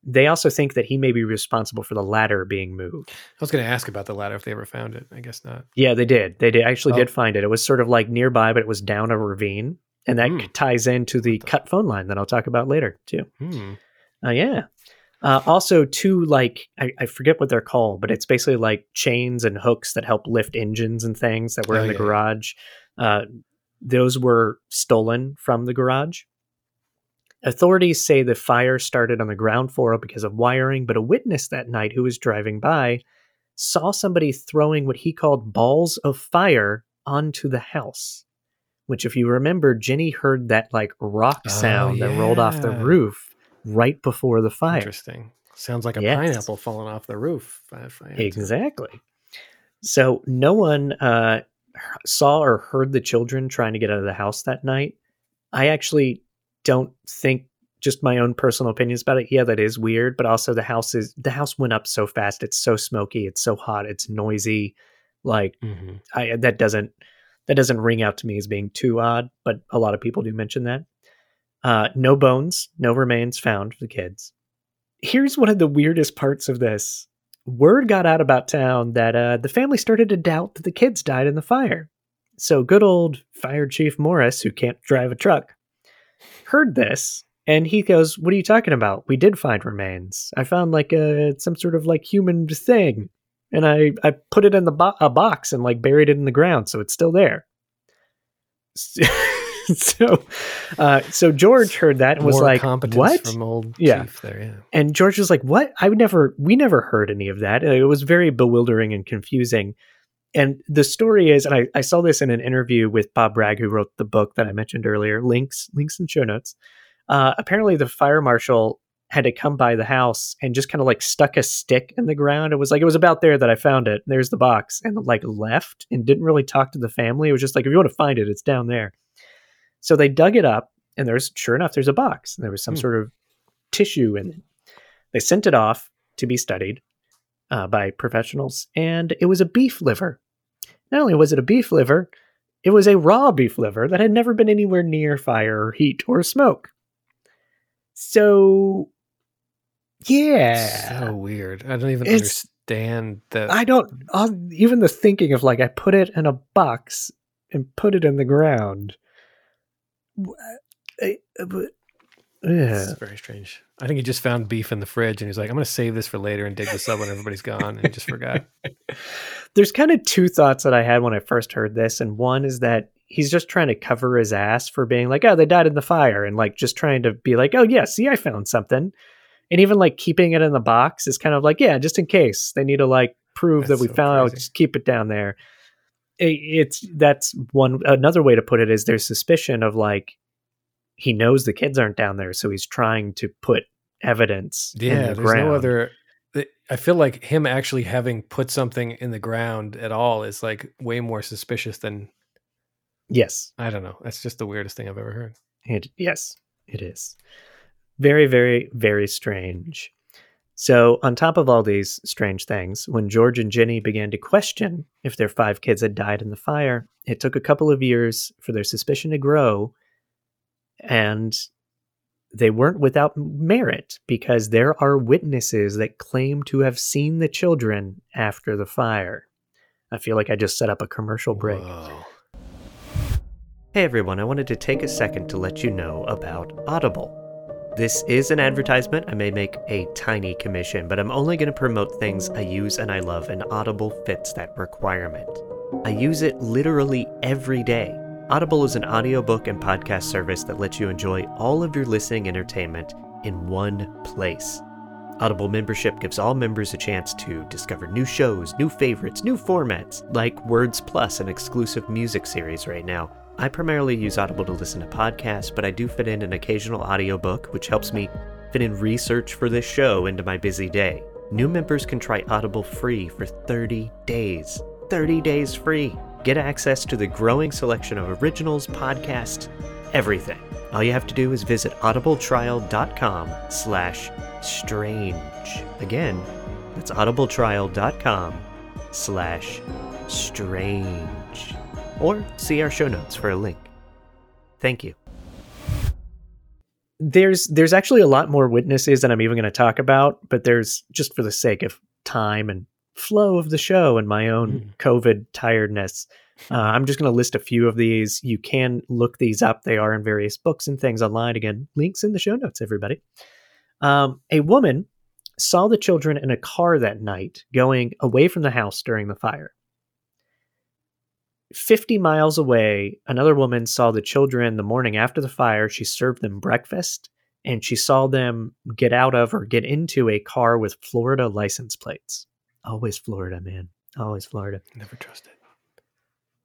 They also think that he may be responsible for the ladder being moved. I was going to ask about the ladder if they ever found it. I guess not. Yeah, they did. They did actually Oh. did find it. It was sort of like nearby, but it was down a ravine, and that Hmm. ties into the cut phone line that I'll talk about later too. Hmm. Uh, yeah. Uh, also, two like I, I forget what they're called, but it's basically like chains and hooks that help lift engines and things that were Oh, in the yeah, yeah. garage. Uh, those were stolen from the garage. Authorities say the fire started on the ground floor because of wiring, but a witness that night who was driving by saw somebody throwing what he called balls of fire onto the house. Which, if you remember, Ginny heard that like rock Oh, sound that rolled off the roof right before the fire. Interesting. Sounds like a Yes. pineapple falling off the roof. if I- if I had to. Exactly. So no one uh, saw or heard the children trying to get out of the house that night. I actually don't think just my own personal opinions about it. Yeah, that is weird, but also the house is the house went up so fast. It's so smoky. It's so hot. It's noisy. Like Mhm. I that doesn't that doesn't ring out to me as being too odd, but a lot of people do mention that. Uh, no bones, no remains found for the kids. Here's one of the weirdest parts of this. Word got out about town that uh, the family started to doubt that the kids died in the fire. So good old Fire Chief Morris, who can't drive a truck, heard this and he goes, "What are you talking about? We did find remains. I found like a some sort of like human thing, and I I put it in the bo- a box and like buried it in the ground, so it's still there." so, uh, so George heard that and was More like, "What?" from old Yeah. chief there? Yeah. And George was like, "What? I would never. We never heard any of that. It was very bewildering and confusing." And the story is, and I, I saw this in an interview with Bob Bragg, who wrote the book that I mentioned earlier. Links, links in show notes. Uh, apparently, the fire marshal had to come by the house and just kind of like stuck a stick in the ground. It was like it was about there that I found it. There's the box, and like left and didn't really talk to the family. It was just like, if you want to find it, it's down there. So they dug it up, and there's sure enough, there's a box. And there was some Hmm. sort of tissue in it. They sent it off to be studied uh, by professionals, and it was a beef liver. Not only was it a beef liver, it was a raw beef liver that had never been anywhere near fire or heat or smoke. So, yeah. So weird. I don't even It's- understand that. I don't, uh, even the thinking of like, I put it in a box and put it in the ground. I- but- It's very strange. I think he just found beef in the fridge and he's like, I'm going to save this for later and dig this up when everybody's gone. And just forgot. There's kind of two thoughts that I had when I first heard this, and one is that he's just trying to cover his ass for being like, "Oh, they died in the fire," and like just trying to be like, "Oh, yeah, see, I found something," and even like keeping it in the box is kind of like, "Yeah, just in case they need to like prove That's that we so found out, crazy. just keep it down there." It, it's that's one another way to put it is there's suspicion of like he knows the kids aren't down there, so he's trying to put evidence in Yeah, the there's ground. no other. I feel like him actually having put something in the ground at all is like way more suspicious than Yes, I don't know. That's just the weirdest thing I've ever heard. It, yes, it is. Very, very, very strange. So, on top of all these strange things, when George and Jenny began to question if their five kids had died in the fire, it took a couple of years for their suspicion to grow. And they weren't without merit because there are witnesses that claim to have seen the children after the fire. I feel like I just set up a commercial break. Whoa. Hey everyone, I wanted to take a second to let you know about Audible. This is an advertisement. I may make a tiny commission, but I'm only going to promote things I use and I love, and Audible fits that requirement. I use it literally every day. Audible is an audiobook and podcast service that lets you enjoy all of your listening entertainment in one place. Audible membership gives all members a chance to discover new shows, new favorites, new formats, like Words Plus, an exclusive music series right now. I primarily use Audible to listen to podcasts, but I do fit in an occasional audiobook, which helps me fit in research for this show into my busy day. New members can try Audible free for 30 days. 30 days free. Get access to the growing selection of originals, podcasts, everything. All you have to do is visit audibletrial.com slash strange. Again, that's audibletrial.com slash strange. Or see our show notes for a link. Thank you. There's there's actually a lot more witnesses that I'm even going to talk about, but there's just for the sake of time and flow of the show and my own Mm. COVID tiredness. Uh, I'm just going to list a few of these. You can look these up. They are in various books and things online. Again, links in the show notes, everybody. Um, a woman saw the children in a car that night going away from the house during the fire. 50 miles away, another woman saw the children the morning after the fire. She served them breakfast and she saw them get out of or get into a car with Florida license plates. Always Florida, man. Always Florida. Never trust it.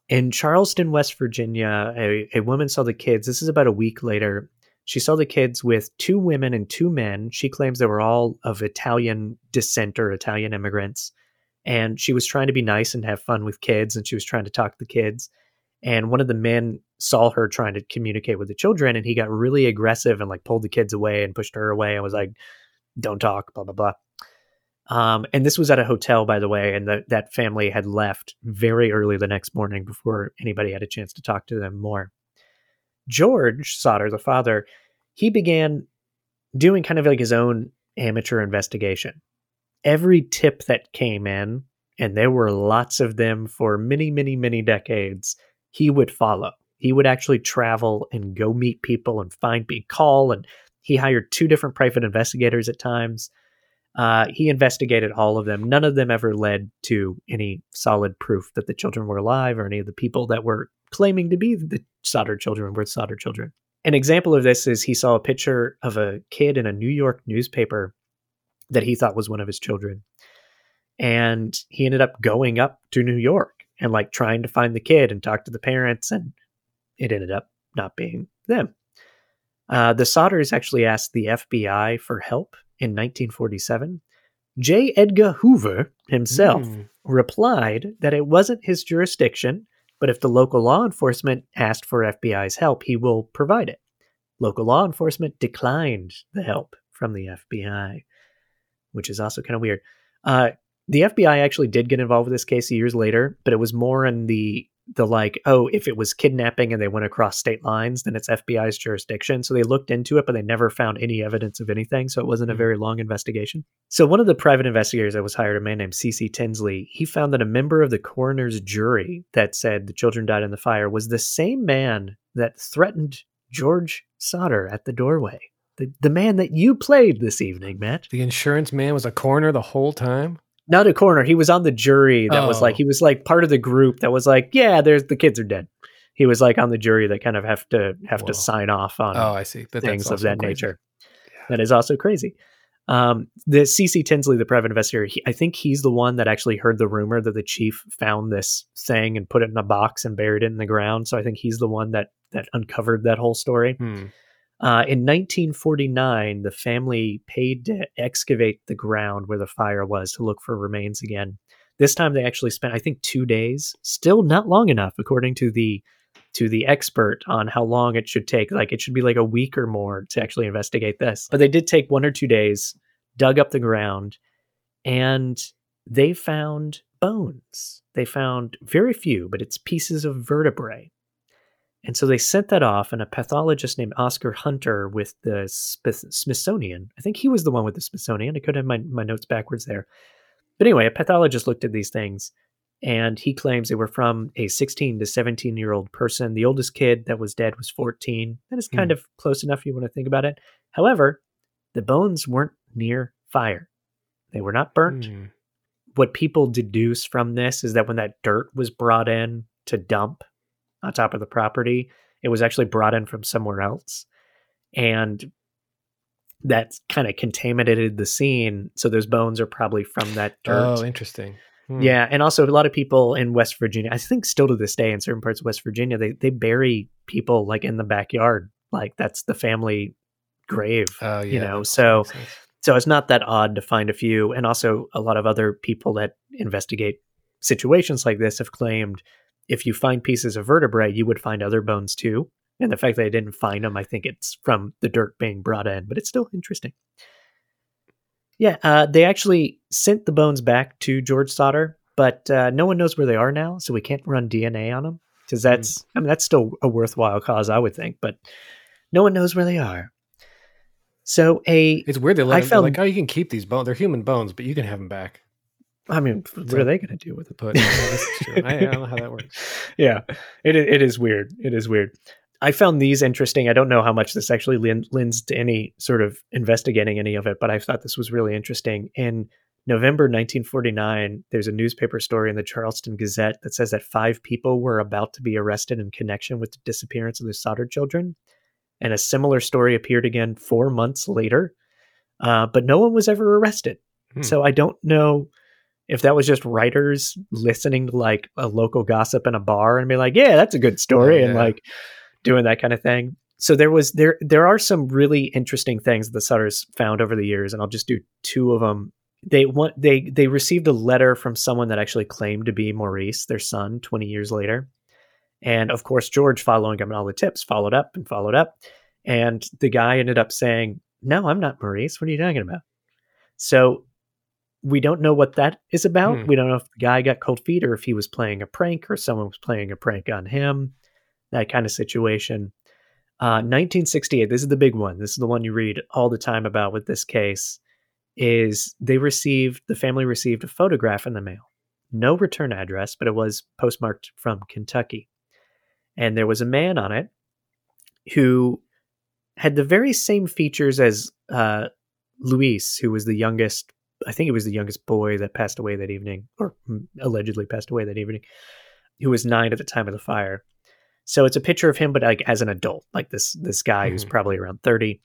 In Charleston, West Virginia, a, a woman saw the kids. This is about a week later. She saw the kids with two women and two men. She claims they were all of Italian descent or Italian immigrants. And she was trying to be nice and have fun with kids, and she was trying to talk to the kids. And one of the men saw her trying to communicate with the children, and he got really aggressive and like pulled the kids away and pushed her away and was like, "Don't talk," blah blah blah. Um, and this was at a hotel, by the way, and the, that family had left very early the next morning before anybody had a chance to talk to them more. George Sodder, the father, he began doing kind of like his own amateur investigation. Every tip that came in, and there were lots of them for many, many, many decades, he would follow. He would actually travel and go meet people and find people, call, and he hired two different private investigators at times. Uh, he investigated all of them. None of them ever led to any solid proof that the children were alive or any of the people that were claiming to be the Sodder children were Sodder children. An example of this is he saw a picture of a kid in a New York newspaper that he thought was one of his children. And he ended up going up to New York and like trying to find the kid and talk to the parents, and it ended up not being them. Uh, the Sodders actually asked the FBI for help in 1947. J. Edgar Hoover himself Mm. replied that it wasn't his jurisdiction, but if the local law enforcement asked for FBI's help, he will provide it. Local law enforcement declined the help from the FBI, which is also kind of weird. Uh, the FBI actually did get involved with this case years later, but it was more in the the like, oh, if it was kidnapping and they went across state lines, then it's FBI's jurisdiction. So they looked into it, but they never found any evidence of anything. So it wasn't a Mhm. very long investigation. So one of the private investigators that was hired, a man named C.C. Tinsley, he found that a member of the coroner's jury that said the children died in the fire was the same man that threatened George Sodder at the doorway. The, the man that you played this evening, Matt. The insurance man was a coroner the whole time. Not a coroner. He was on the jury that was Oh. like he was like part of the group that was like, yeah, there's the kids are dead. He was like on the jury that kind of have to have Whoa. to sign off on Oh, I see. But that's things of that crazy. nature. That is also crazy. Um, the CC Tinsley, the private investigator, he, I think he's the one that actually heard the rumor that the chief found this thing and put it in a box and buried it in the ground. So I think he's the one that that uncovered that whole story. Hmm. Uh, in 1949, the family paid to excavate the ground where the fire was to look for remains again. This time they actually spent, I think, two days. Still not long enough, according to the to the expert on how long it should take. Like it should be like a week or more to actually investigate this. But they did take one or two days, dug up the ground, and they found bones. They found very few, but it's pieces of vertebrae. And so they sent that off, and a pathologist named Oscar Hunter with the Smithsonian, I think he was the one with the Smithsonian. I could have my, my notes backwards there. But anyway, a pathologist looked at these things, and he claims they were from a 16 to 17 year old person. The oldest kid that was dead was 14. That is kind Hmm. of close enough if you want to think about it. However, the bones weren't near fire, they were not burnt Hmm. what people deduce from this is that when that dirt was brought in to dump on top of the property, it was actually brought in from somewhere else. And that kind of contaminated the scene. So those bones are probably from that dirt. Oh, interesting. Hmm. Yeah, and also a lot of people in West Virginia, I think still to this day in certain parts of West Virginia, they they bury people like in the backyard. Like that's the family grave. Oh, yeah. you know, so so it's not that odd to find a few. And also, a lot of other people that investigate situations like this have claimed if you find pieces of vertebrae, you would find other bones too. And the fact that they didn't find them, I think it's from the dirt being brought in, but it's still interesting. Yeah, uh, they actually sent the bones back to George Sodder, but uh, no one knows where they are now, so we can't run DNA on them because that's, I mean, that's still a worthwhile cause, I would think, but no one knows where they are. So a It's weird. They let I them- found- like, oh, you can keep these bones. They're human bones, but you can have them back. I mean, what are they going to do with it? Put. Yeah, this true. I, I don't know how that works. yeah, it it is weird. It is weird. I found these interesting. I don't know how much this actually lends to any sort of investigating any of it, but I thought this was really interesting. In November 1949, there's a newspaper story in the Charleston Gazette that says that five people were about to be arrested in connection with the disappearance of the Sodder children. And a similar story appeared again four months later, uh, but no one was ever arrested. Hmm. So I don't know if that was just writers listening to like a local gossip in a bar and be like, yeah, that's a good story, and Yeah. like doing that kind of thing. So there was there there are some really interesting things that the Sodders found over the years, and I'll just do two of them. They want they they received a letter from someone that actually claimed to be Maurice, their son, twenty years later, and of course George, following up on all the tips, followed up and followed up, and the guy ended up saying, "No, I'm not Maurice. What are you talking about?" So we don't know what that is about. Hmm. We don't know if the guy got cold feet or if he was playing a prank or someone was playing a prank on him, that kind of situation. Uh, 1968, this is the big one. This is the one you read all the time about with this case. Is they received, the family received a photograph in the mail. No return address, but it was postmarked from Kentucky. And there was a man on it who had the very same features as uh, Luis, who was the youngest I think it was the youngest boy that passed away that evening, or mm, allegedly passed away that evening, who was nine at the time of the fire. So it's a picture of him, but like as an adult, like this this guy who's Mhm. probably around thirty.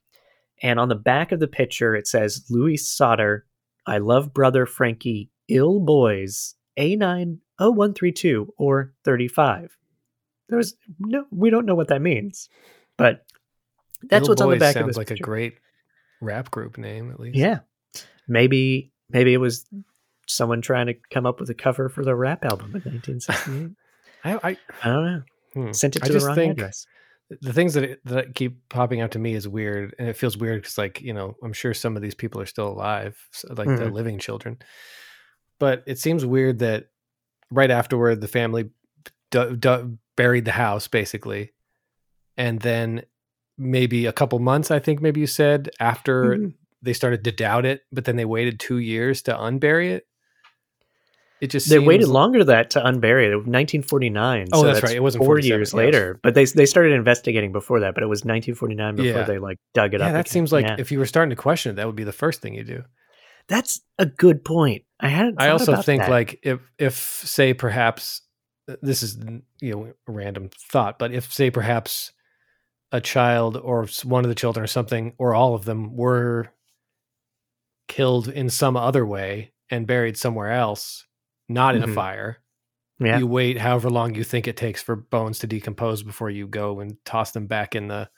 And on the back of the picture, it says Louis Sodder, I love brother Frankie, ill boys, A nine oh one three two or thirty five. There's no, we don't know what that means, but that's Little what's on the Boys back of sounds this like a great rap group name, at least. Yeah. Maybe maybe it was someone trying to come up with a cover for the rap album in 1968. I, I, I don't know. hmm. Sent it I to the just wrong think address. the things that that keep popping out to me is weird, and it feels weird because, like, you know, I'm sure some of these people are still alive, so, like the Mhm. living children. But it seems weird that right afterward, the family du- du- buried the house basically, and then maybe a couple months, I think maybe you said after Mhm. They started to doubt it, but then they waited two years to unbury it. It just They waited seems- longer that to unbury it. 1949. Oh, so that's right. It wasn't four years yes. later. But they they started investigating before that. But it was 1949 before Yeah. they like dug it Yeah, up. that again. seems like Yeah. if you were starting to question it, that would be the first thing you do. that's a good point. I hadn't. I also about think that. like if if say perhaps this is you know a random thought, but if say perhaps a child or one of the children or something or all of them were killed in some other way and buried somewhere else, not in Mhm. a fire, yeah, you wait however long you think it takes for bones to decompose before you go and toss them back in the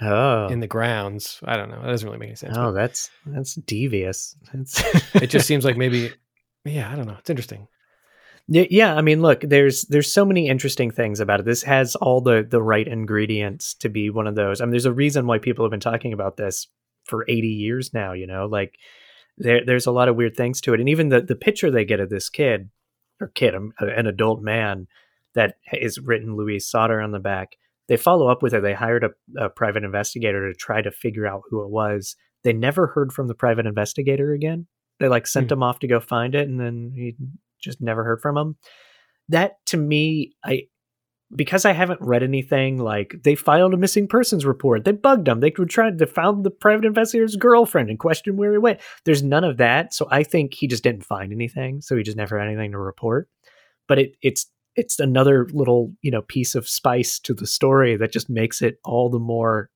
oh, in the grounds. I don't know. That doesn't really make any sense. oh, that's that's devious. That's it just seems like maybe yeah, I don't know. It's interesting. Yeah, I mean, look, there's there's so many interesting things about it. This has all the the right ingredients to be one of those. I mean, there's a reason why people have been talking about this for 80 years now. You know, like there there's a lot of weird things to it, and even the the picture they get of this kid or kid, um, an adult man that is written Louise Sodder on the back. They follow up with it. They hired a, a private investigator to try to figure out who it was. They never heard from the private investigator again. They like sent Hmm. him off to go find it, and then he just never heard from him. That to me, I because I haven't read anything like they filed a missing persons report. They bugged him. They were trying. They found the private investigator's girlfriend and questioned where he went. There's none of that. So I think he just didn't find anything. So he just never had anything to report. But it it's it's another little you know piece of spice to the story that just makes it all the more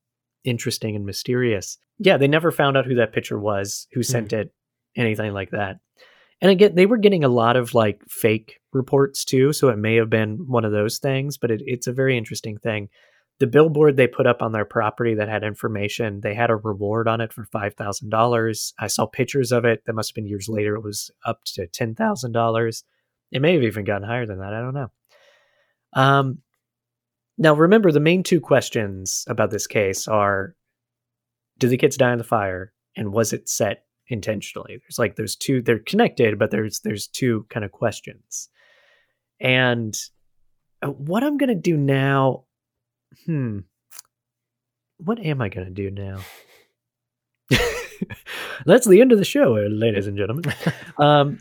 interesting and mysterious. Yeah, they never found out who that picture was, who sent hmm. it, anything like that. And again, they were getting a lot of like fake reports too, so it may have been one of those things, but it, it's a very interesting thing. The billboard they put up on their property that had information, they had a reward on it for $5,000. I saw pictures of it. That must have been years later. It was up to $10,000. It may have even gotten higher than that. I don't know. Um, now, remember, the main two questions about this case are Did the kids die in the fire? And was it set intentionally? There's like, there's two, they're connected, but there's, there's two kind of questions. And uh, what I'm going to do now, hmm, what am I going to do now? That's the end of the show, uh, ladies and gentlemen. Um,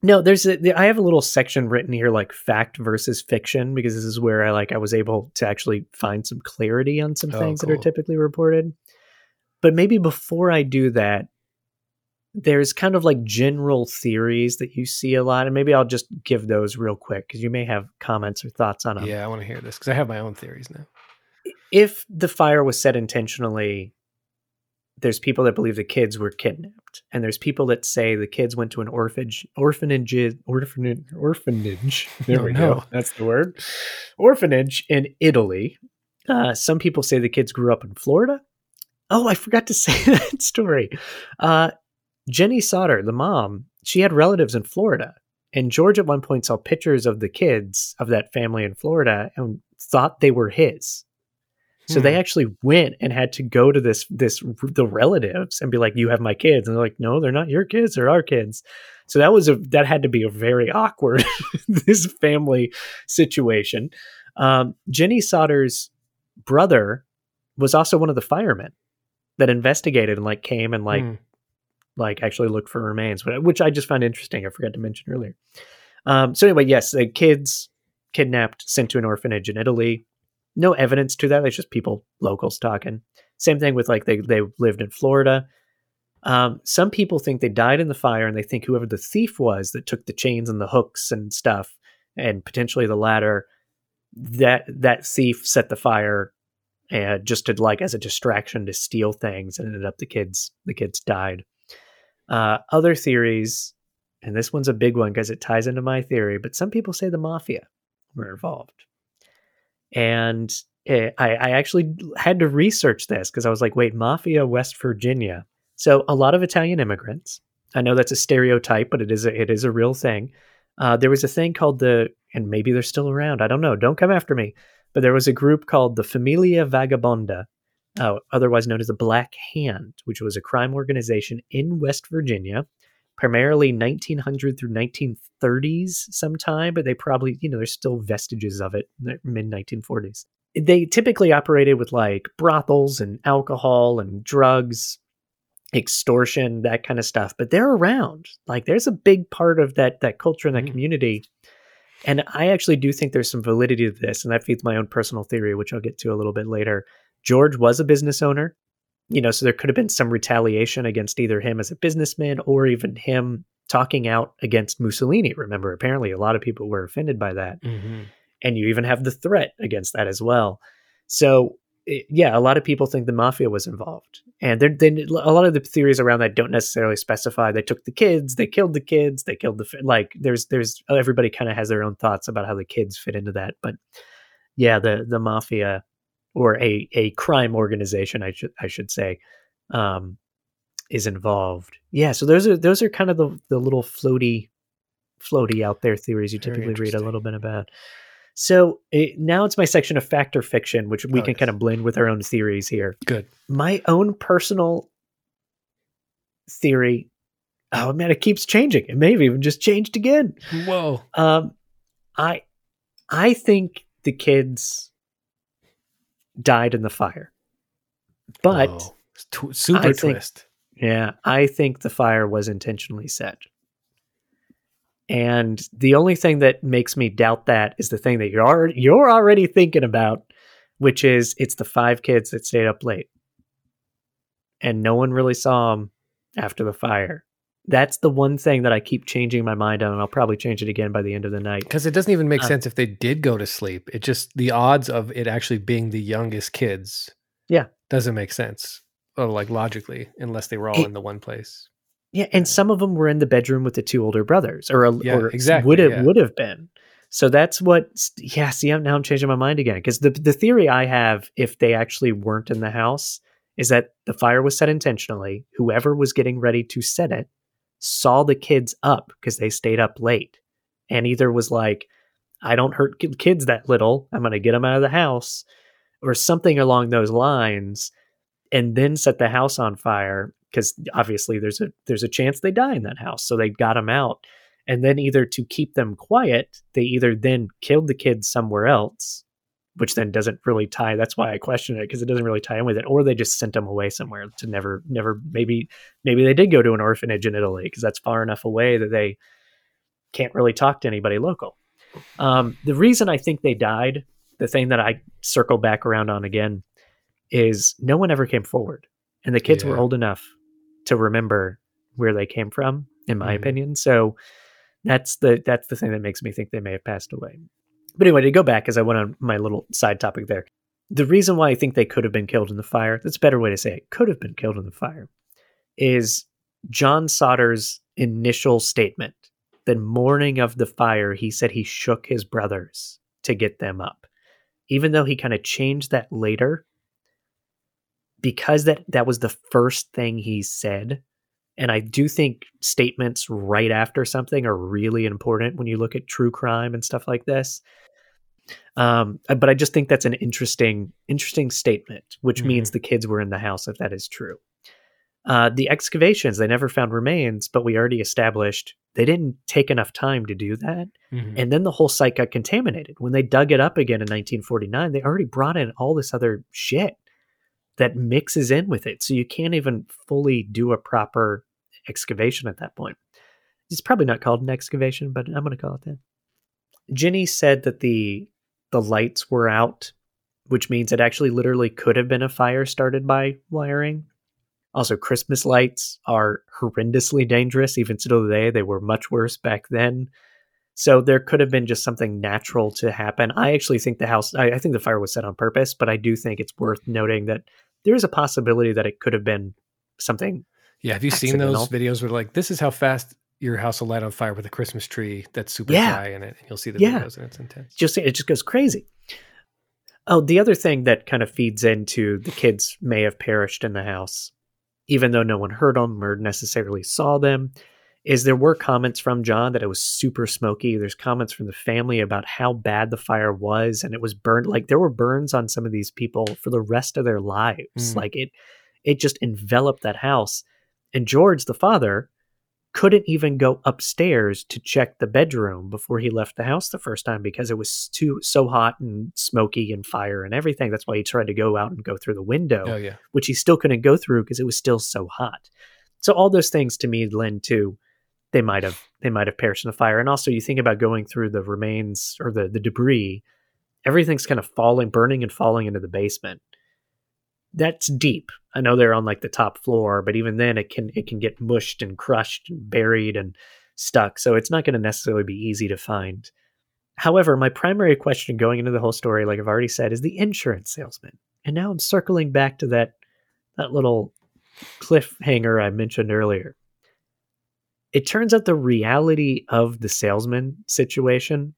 no, there's a, I have a little section written here like fact versus fiction because this is where I like I was able to actually find some clarity on some Oh, things that are typically reported. But maybe before I do that, there's kind of like general theories that you see a lot, and maybe I'll just give those real quick because you may have comments or thoughts on them. Yeah, I want to hear this because I have my own theories now. If the fire was set intentionally, there's people that believe the kids were kidnapped, and there's people that say the kids went to an orphanage, orphanage, orphanage, orphanage. There Oh, we no. go. That's the word. Orphanage in Italy. Uh, some people say the kids grew up in Florida. Oh, I forgot to say that story. Uh, Jenny Sodder, the mom, she had relatives in Florida. And George at one point saw pictures of the kids of that family in Florida and thought they were his. So they Hmm. actually went and had to go to this this the relatives and be like, "You have my kids," and they're like, "No, they're not your kids; they're our kids." So that was a that had to be a very awkward this family situation. Um, Jenny Sodder's brother was also one of the firemen that investigated and like came and like Hmm. Like actually looked for remains, which I just found interesting. I forgot to mention earlier. Um, so anyway, yes, the kids kidnapped, sent to an orphanage in Italy. No evidence to that. It's just people, locals talking. Same thing with like they they lived in Florida. Um, some people think they died in the fire, and they think whoever the thief was that took the chains and the hooks and stuff, and potentially the ladder, that that thief set the fire, and just to like as a distraction to steal things, and ended up the kids the kids died. Uh, other theories, and this one's a big one because it ties into my theory, but some people say the mafia were involved. And eh, I, I actually had to research this because I was like, wait, mafia, West Virginia. So a lot of Italian immigrants. I know that's a stereotype, but it is a, it is a real thing. Uh, there was a thing called the, and maybe they're still around. I don't know. Don't come after me. But there was a group called the Familia Vagabonda, uh, otherwise known as the Black Hand, which was a crime organization in West Virginia, primarily 1900 through 1930s sometime, but they probably, you know, there's still vestiges of it in the mid 1940s. They typically operated with like brothels and alcohol and drugs, extortion, that kind of stuff, but they're around. Like there's a big part of that that culture and that Mhm. community. And I actually do think there's some validity to this, and that feeds my own personal theory, which I'll get to a little bit later. George was a business owner, you know, so there could have been some retaliation against either him as a businessman or even him talking out against Mussolini. Remember, apparently a lot of people were offended by that. Mhm. And you even have the threat against that as well. So, i- yeah, a lot of people think the mafia was involved. And there, then a lot of the theories around that don't necessarily specify they took the kids, they killed the kids, they killed the like. There's, there's everybody kind of has their own thoughts about how the kids fit into that. But yeah, the the mafia or a a crime organization, I should I should say, um, is involved. Yeah, so those are those are kind of the the little floaty floaty out there theories you Very typically read a little bit about. So it, now it's my section of fact or fiction, which we Oh, can yes. kind of blend with our own theories here. Good. My own personal theory. Oh man, it keeps changing. It may have even just changed again. Whoa. Um, I I think the kids died in the fire, but Oh, tw- super I think- twist. yeah, I think the fire was intentionally set. And the only thing that makes me doubt that is the thing that you're already, you're already thinking about, which is it's the five kids that stayed up late, and no one really saw them after the fire. That's the one thing that I keep changing my mind on, and I'll probably change it again by the end of the night. Because it doesn't even make Uh, sense if they did go to sleep. It just the odds of it actually being the youngest kids. Yeah. Doesn't make sense. Or like logically, unless they were all It- in the one place. Yeah, and some of them were in the bedroom with the two older brothers, or, a, Yeah, or exactly, would have yeah. would have been. So that's what. Yeah, see, I'm, now I'm changing my mind again because the the theory I have, if they actually weren't in the house, is that the fire was set intentionally. Whoever was getting ready to set it saw the kids up because they stayed up late, and either was like, "I don't hurt kids that little. I'm going to get them out of the house," or something along those lines, and then set the house on fire because obviously there's a there's a chance they die in that house so they got them out and then either to keep them quiet they either then killed the kids somewhere else which then doesn't really tie that's why i question it because it doesn't really tie in with it or they just sent them away somewhere to never never maybe maybe they did go to an orphanage in italy because that's far enough away that they can't really talk to anybody local um, the reason i think they died the thing that i circle back around on again is no one ever came forward and the kids were old enough to remember where they came from, in my Mhm. opinion. So that's the that's the thing that makes me think they may have passed away. But anyway, to go back, as I went on my little side topic there, the reason why I think they could have been killed in the fire, that's a better way to say it, could have been killed in the fire, is John Sodder's initial statement. The morning of the fire, he said he shook his brothers to get them up. Even though he kind of changed that later, because that that was the first thing he said, and I do think statements right after something are really important when you look at true crime and stuff like this. Um, uh, but I just think that's an interesting, interesting statement, which means the kids were in the house if that is true. Uh, the excavations, they never found remains, but we already established they didn't take enough time to do that. Mhm. And then the whole site got contaminated. When they dug it up again in 1949, they already brought in all this other shit that mixes in with it. So you can't even fully do a proper excavation at that point. It's probably not called an excavation, but I'm going to call it that. Ginny said that the the lights were out, which means it actually literally could have been a fire started by wiring. Also, Christmas lights are horrendously dangerous. Even to today, they were much worse back then. So there could have been just something natural to happen. I actually think the house, I, I think the fire was set on purpose, but I do think it's worth noting that there is a possibility that it could have been something. Yeah, have you seen those videos where like this is how fast your house will light on fire with a Christmas tree that's super Yeah. high in it? And you'll see the Yeah. videos and it's intense. Just it just goes crazy. Oh, the other thing that kind of feeds into the kids may have perished in the house, even though no one heard them or necessarily saw them, is there were comments from John that it was super smoky. There's comments from the family about how bad the fire was, and it was burned. Like there were burns on some of these people for the rest of their lives. Mm. Like it, it just enveloped that house. And George, the father, couldn't even go upstairs to check the bedroom before he left the house the first time because it was too so hot and smoky and fire and everything. That's why he tried to go out and go through the window Oh yeah. which he still couldn't go through because it was still so hot. So all those things to me lend to they might have they might have perished in the fire. And also you think about going through the remains or the, the debris, everything's kind of falling, burning and falling into the basement. That's deep. I know they're on like the top floor, but even then it can it can get mushed and crushed and buried and stuck. So it's not going to necessarily be easy to find. However, my primary question going into the whole story, like I've already said, is the insurance salesman. And now I'm circling back to that that little cliffhanger I mentioned earlier. It turns out the reality of the salesman situation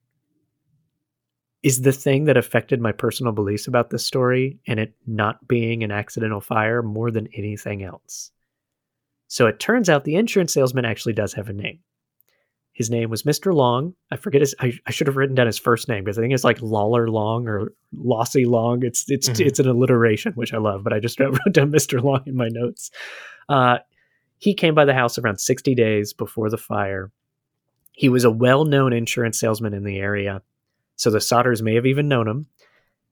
is the thing that affected my personal beliefs about this story and it not being an accidental fire more than anything else. So it turns out the insurance salesman actually does have a name. His name was Mr. Long. I forget his. I, I should have written down his first name because I think it's like Lawler Long or Lossy Long. It's it's Mhm. it's an alliteration which I love, but I just wrote down Mr. Long in my notes. Uh, he came by the house around 60 days before the fire. He was a well-known insurance salesman in the area, so the Sodders may have even known him.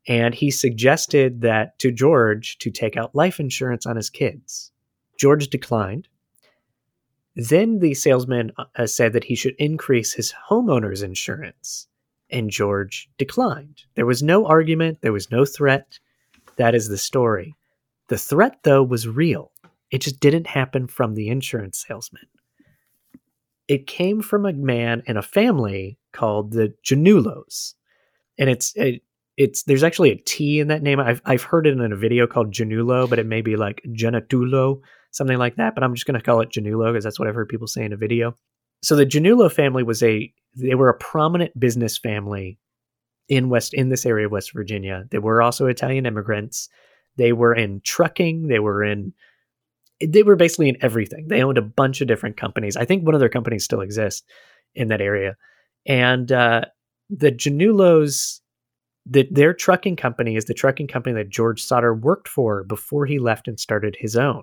And he suggested that to George to take out life insurance on his kids. George declined. Then the salesman uh, said that he should increase his homeowner's insurance, and George declined. There was no argument, there was no threat. That is the story. The threat, though, was real. It just didn't happen from the insurance salesman. It came from a man and a family called the Janulos. And it's it, it's there's actually a T in that name. I've I've heard it in a video called Janulo, but it may be like Genatulo, something like that. But I'm just gonna call it Janulo because that's what I've heard people say in a video. So the Janulo family was a they were a prominent business family in West in this area of West Virginia. They were also Italian immigrants. They were in trucking. They were in they were basically in everything. They owned a bunch of different companies. I think one of their companies still exists in that area. And uh, the Janulos, the, their trucking company is the trucking company that George Sodder worked for before he left and started his own.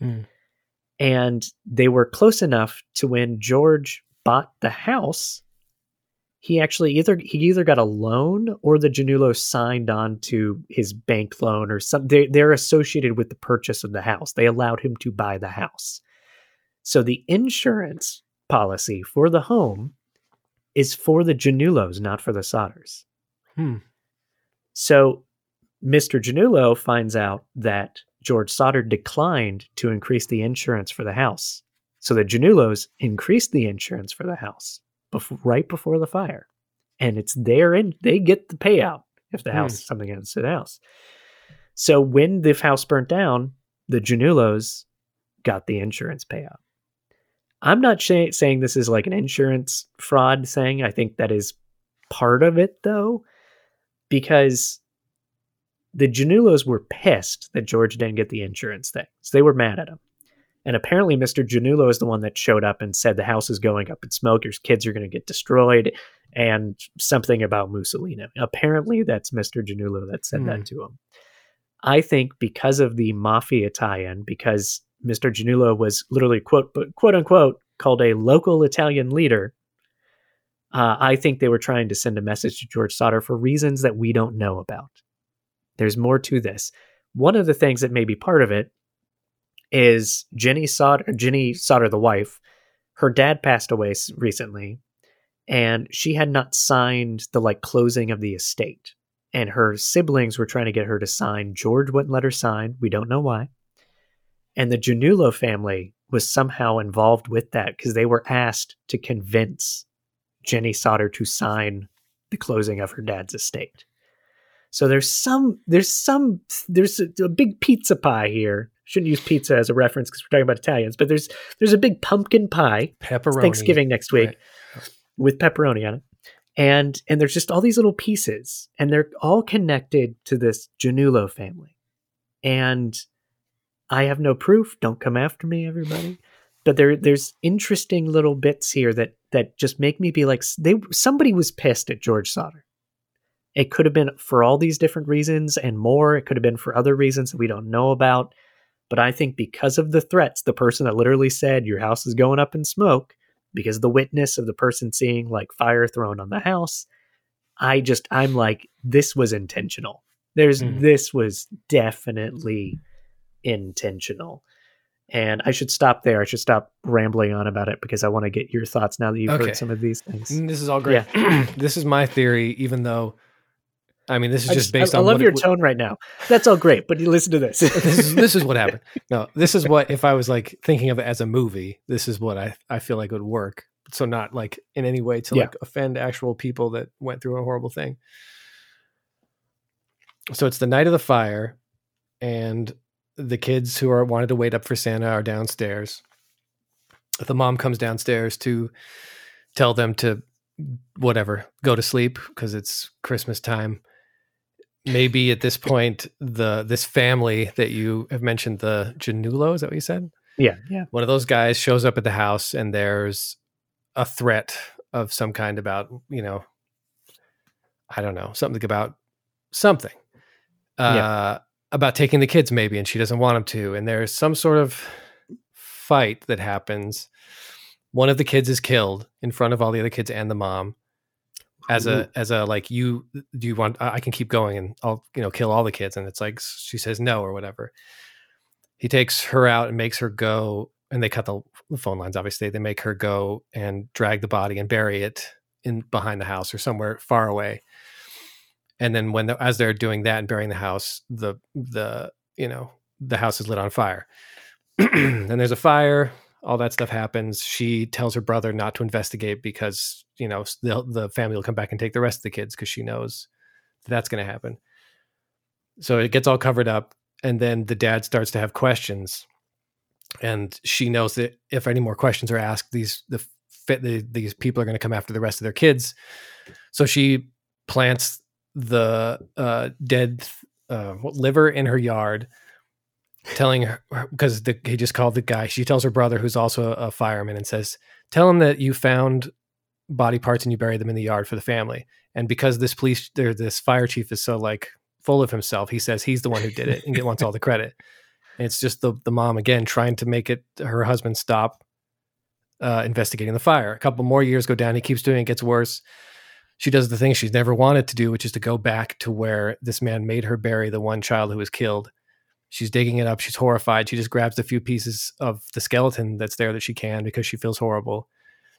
Hmm. And they were close enough to when George bought the house, he actually either he either got a loan or the Janulos signed on to his bank loan or some they, they're associated with the purchase of the house. They allowed him to buy the house. So the insurance policy for the home is for the Janulos, not for the Sodders. Hmm. So Mr. Janulo finds out that George Sodder declined to increase the insurance for the house. So the Janulos increased the insurance for the house right before the fire. And it's there and they get the payout if the house, Hmm. something happens to the house. So when the house burnt down, the Janulos got the insurance payout. I'm not sh- saying this is like an insurance fraud thing. I think that is part of it though, because the Janulos were pissed that George didn't get the insurance thing. So they were mad at him. And apparently, Mr. Janulo is the one that showed up and said the house is going up in smoke, your kids are going to get destroyed, and something about Mussolini. Apparently, that's Mr. Janulo that said Hmm. that to him. I think because of the mafia tie-in, because Mr. Janulo was literally quote quote unquote called a local Italian leader. Uh, I think they were trying to send a message to George Sodder for reasons that we don't know about. There's more to this. One of the things that may be part of it is Jenny Sodder, Jenny Sodder, the wife. Her dad passed away recently, and she had not signed the like closing of the estate. And her siblings were trying to get her to sign. George wouldn't let her sign. We don't know why. And the Janulo family was somehow involved with that because they were asked to convince Jenny Sodder to sign the closing of her dad's estate. So there's some there's some there's a, a big pizza pie here. Shouldn't use pizza as a reference because we're talking about Italians, but there's there's a big pumpkin pie. Pepperoni. Thanksgiving next week Right. with pepperoni on it. And and there's just all these little pieces and they're all connected to this Janulo family. And I have no proof. Don't come after me, everybody. But there there's interesting little bits here that that just make me be like they somebody was pissed at George Sodder. It could have been for all these different reasons and more. It could have been for other reasons that we don't know about. But I think because of the threats, the person that literally said your house is going up in smoke, because the witness of the person seeing like fire thrown on the house, I just I'm like this was intentional. There's Mhm. this was definitely intentional. And I should stop there. I should stop rambling on about it because I want to get your thoughts now that you've Okay. heard some of these things. Mm, This is all great. this is my theory, even though, I mean, this is just just- based I, on I love your tone right now. That's all great, but you listen to this. this is this is what happened. No, this is what if I was like thinking of it as a movie, this is what I I feel like would work. So not like in any way to Yeah. like offend actual people that went through a horrible thing. So it's the night of the fire, and the kids who are wanted to wait up for Santa are downstairs. The mom comes downstairs to tell them to whatever go to sleep because it's Christmas time maybe at this point the this family that you have mentioned the Janulo is that what you said yeah, yeah. one of those guys shows up at the house and there's a threat of some kind about you know I don't know something about something uh Yeah. about taking the kids maybe and she doesn't want him to and there's some sort of fight that happens one of the kids is killed in front of all the other kids and the mom as a mm-hmm. as a like you do you want I can keep going and I'll you know kill all the kids and it's like she says no or whatever. He takes her out and makes her go and they cut the, the phone lines obviously they make her go and drag the body and bury it in behind the house or somewhere far away. And then when the, as they're doing that and burying the house the the you know the house is lit on fire. and there's a fire all that stuff happens. She tells her brother not to investigate because you know the the family will come back and take the rest of the kids because she knows that that's going to happen. So it gets all covered up, and then the dad starts to have questions, and she knows that if any more questions are asked, these the, fit the these people are going to come after the rest of their kids. So she plants the uh, dead uh, liver in her yard telling her because the, he just called the guy. She tells her brother, who's also a fireman, and says, "Tell him that you found body parts and you buried them in the yard for the family." And because this police, or this fire chief, is so like full of himself, he says he's the one who did it and wants all the credit. And it's just the the mom again trying to make it her husband stop uh, investigating the fire. A couple more years go down. He keeps doing it, gets worse. She does the thing she's never wanted to do, which is to go back to where this man made her bury the one child who was killed She's digging it up. She's horrified. She just grabs the few pieces of the skeleton that's there that she can because she feels horrible.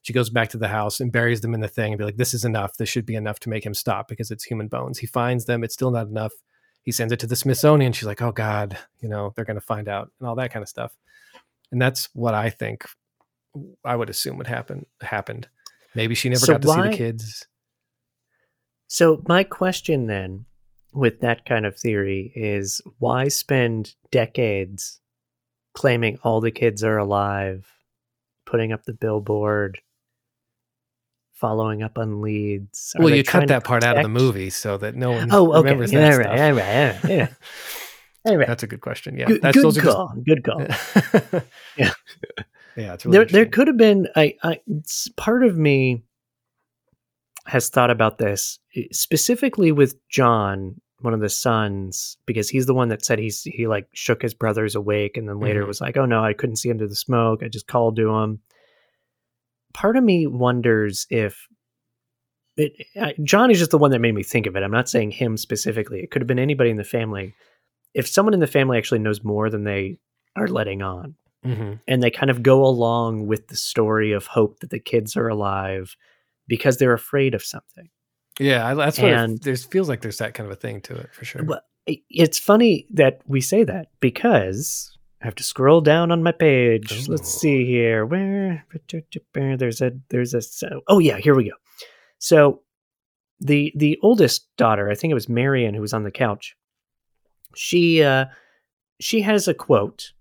She goes back to the house and buries them in the thing and be like, this is enough. This should be enough to make him stop because it's human bones. He finds them. It's still not enough. He sends it to the Smithsonian. She's like, oh God, you know, they're going to find out and all that kind of stuff. And that's what I think I would assume would happen happened. Maybe she never So got to see the kids. So my question then with that kind of theory is why spend decades claiming all the kids are alive, putting up the billboard, following up on leads? Well, you cut that part out of the movie so that no one Oh, okay. remembers that all right, stuff. all right, all right, yeah. All right. That's a good question. Yeah, good that's good are just- call. Good call. yeah, yeah. It's really there, there could have been I, I part of me has thought about this specifically with John, one of the sons, because he's the one that said he's he like shook his brothers awake, and then later Mhm. was like, "Oh no, I couldn't see him through the smoke. I just called to him." Part of me wonders if it, I, John is just the one that made me think of it. I'm not saying him specifically. It could have been anybody in the family. If someone in the family actually knows more than they are letting on, Mhm. and they kind of go along with the story of hope that the kids are alive because they're afraid of something. Yeah, that's what And- it, there's feels like. There's that kind of a thing to it for sure. Well, it's funny that we say that because I have to scroll down on my page. Let's see here. Where there's a there's a oh yeah, here we go. So the the oldest daughter, I think it was Marion who was on the couch. She uh she has a quote.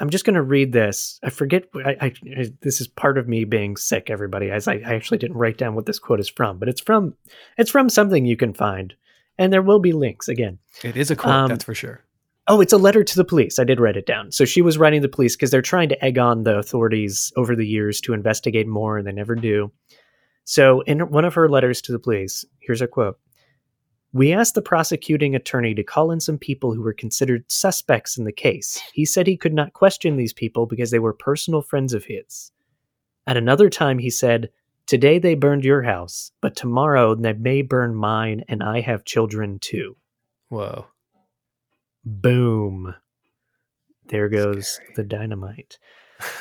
I'm just going to read this. I forget. I, I, I- this is part of me being sick. Everybody, as I, I actually didn't write down what this quote is from, but it's from it's from something you can find, and there will be links again. it is a quote, um, that's for sure. Oh, it's a letter to the police. I did write it down. So she was writing the police because they're trying to egg on the authorities over the years to investigate more, and they never do. So, in one of her letters to the police, here's a quote We asked the prosecuting attorney to call in some people who were considered suspects in the case. He said he could not question these people because they were personal friends of his. At another time, he said, Today they burned your house, but tomorrow they may burn mine, and I have children too Whoa. boom there goes Scary. the dynamite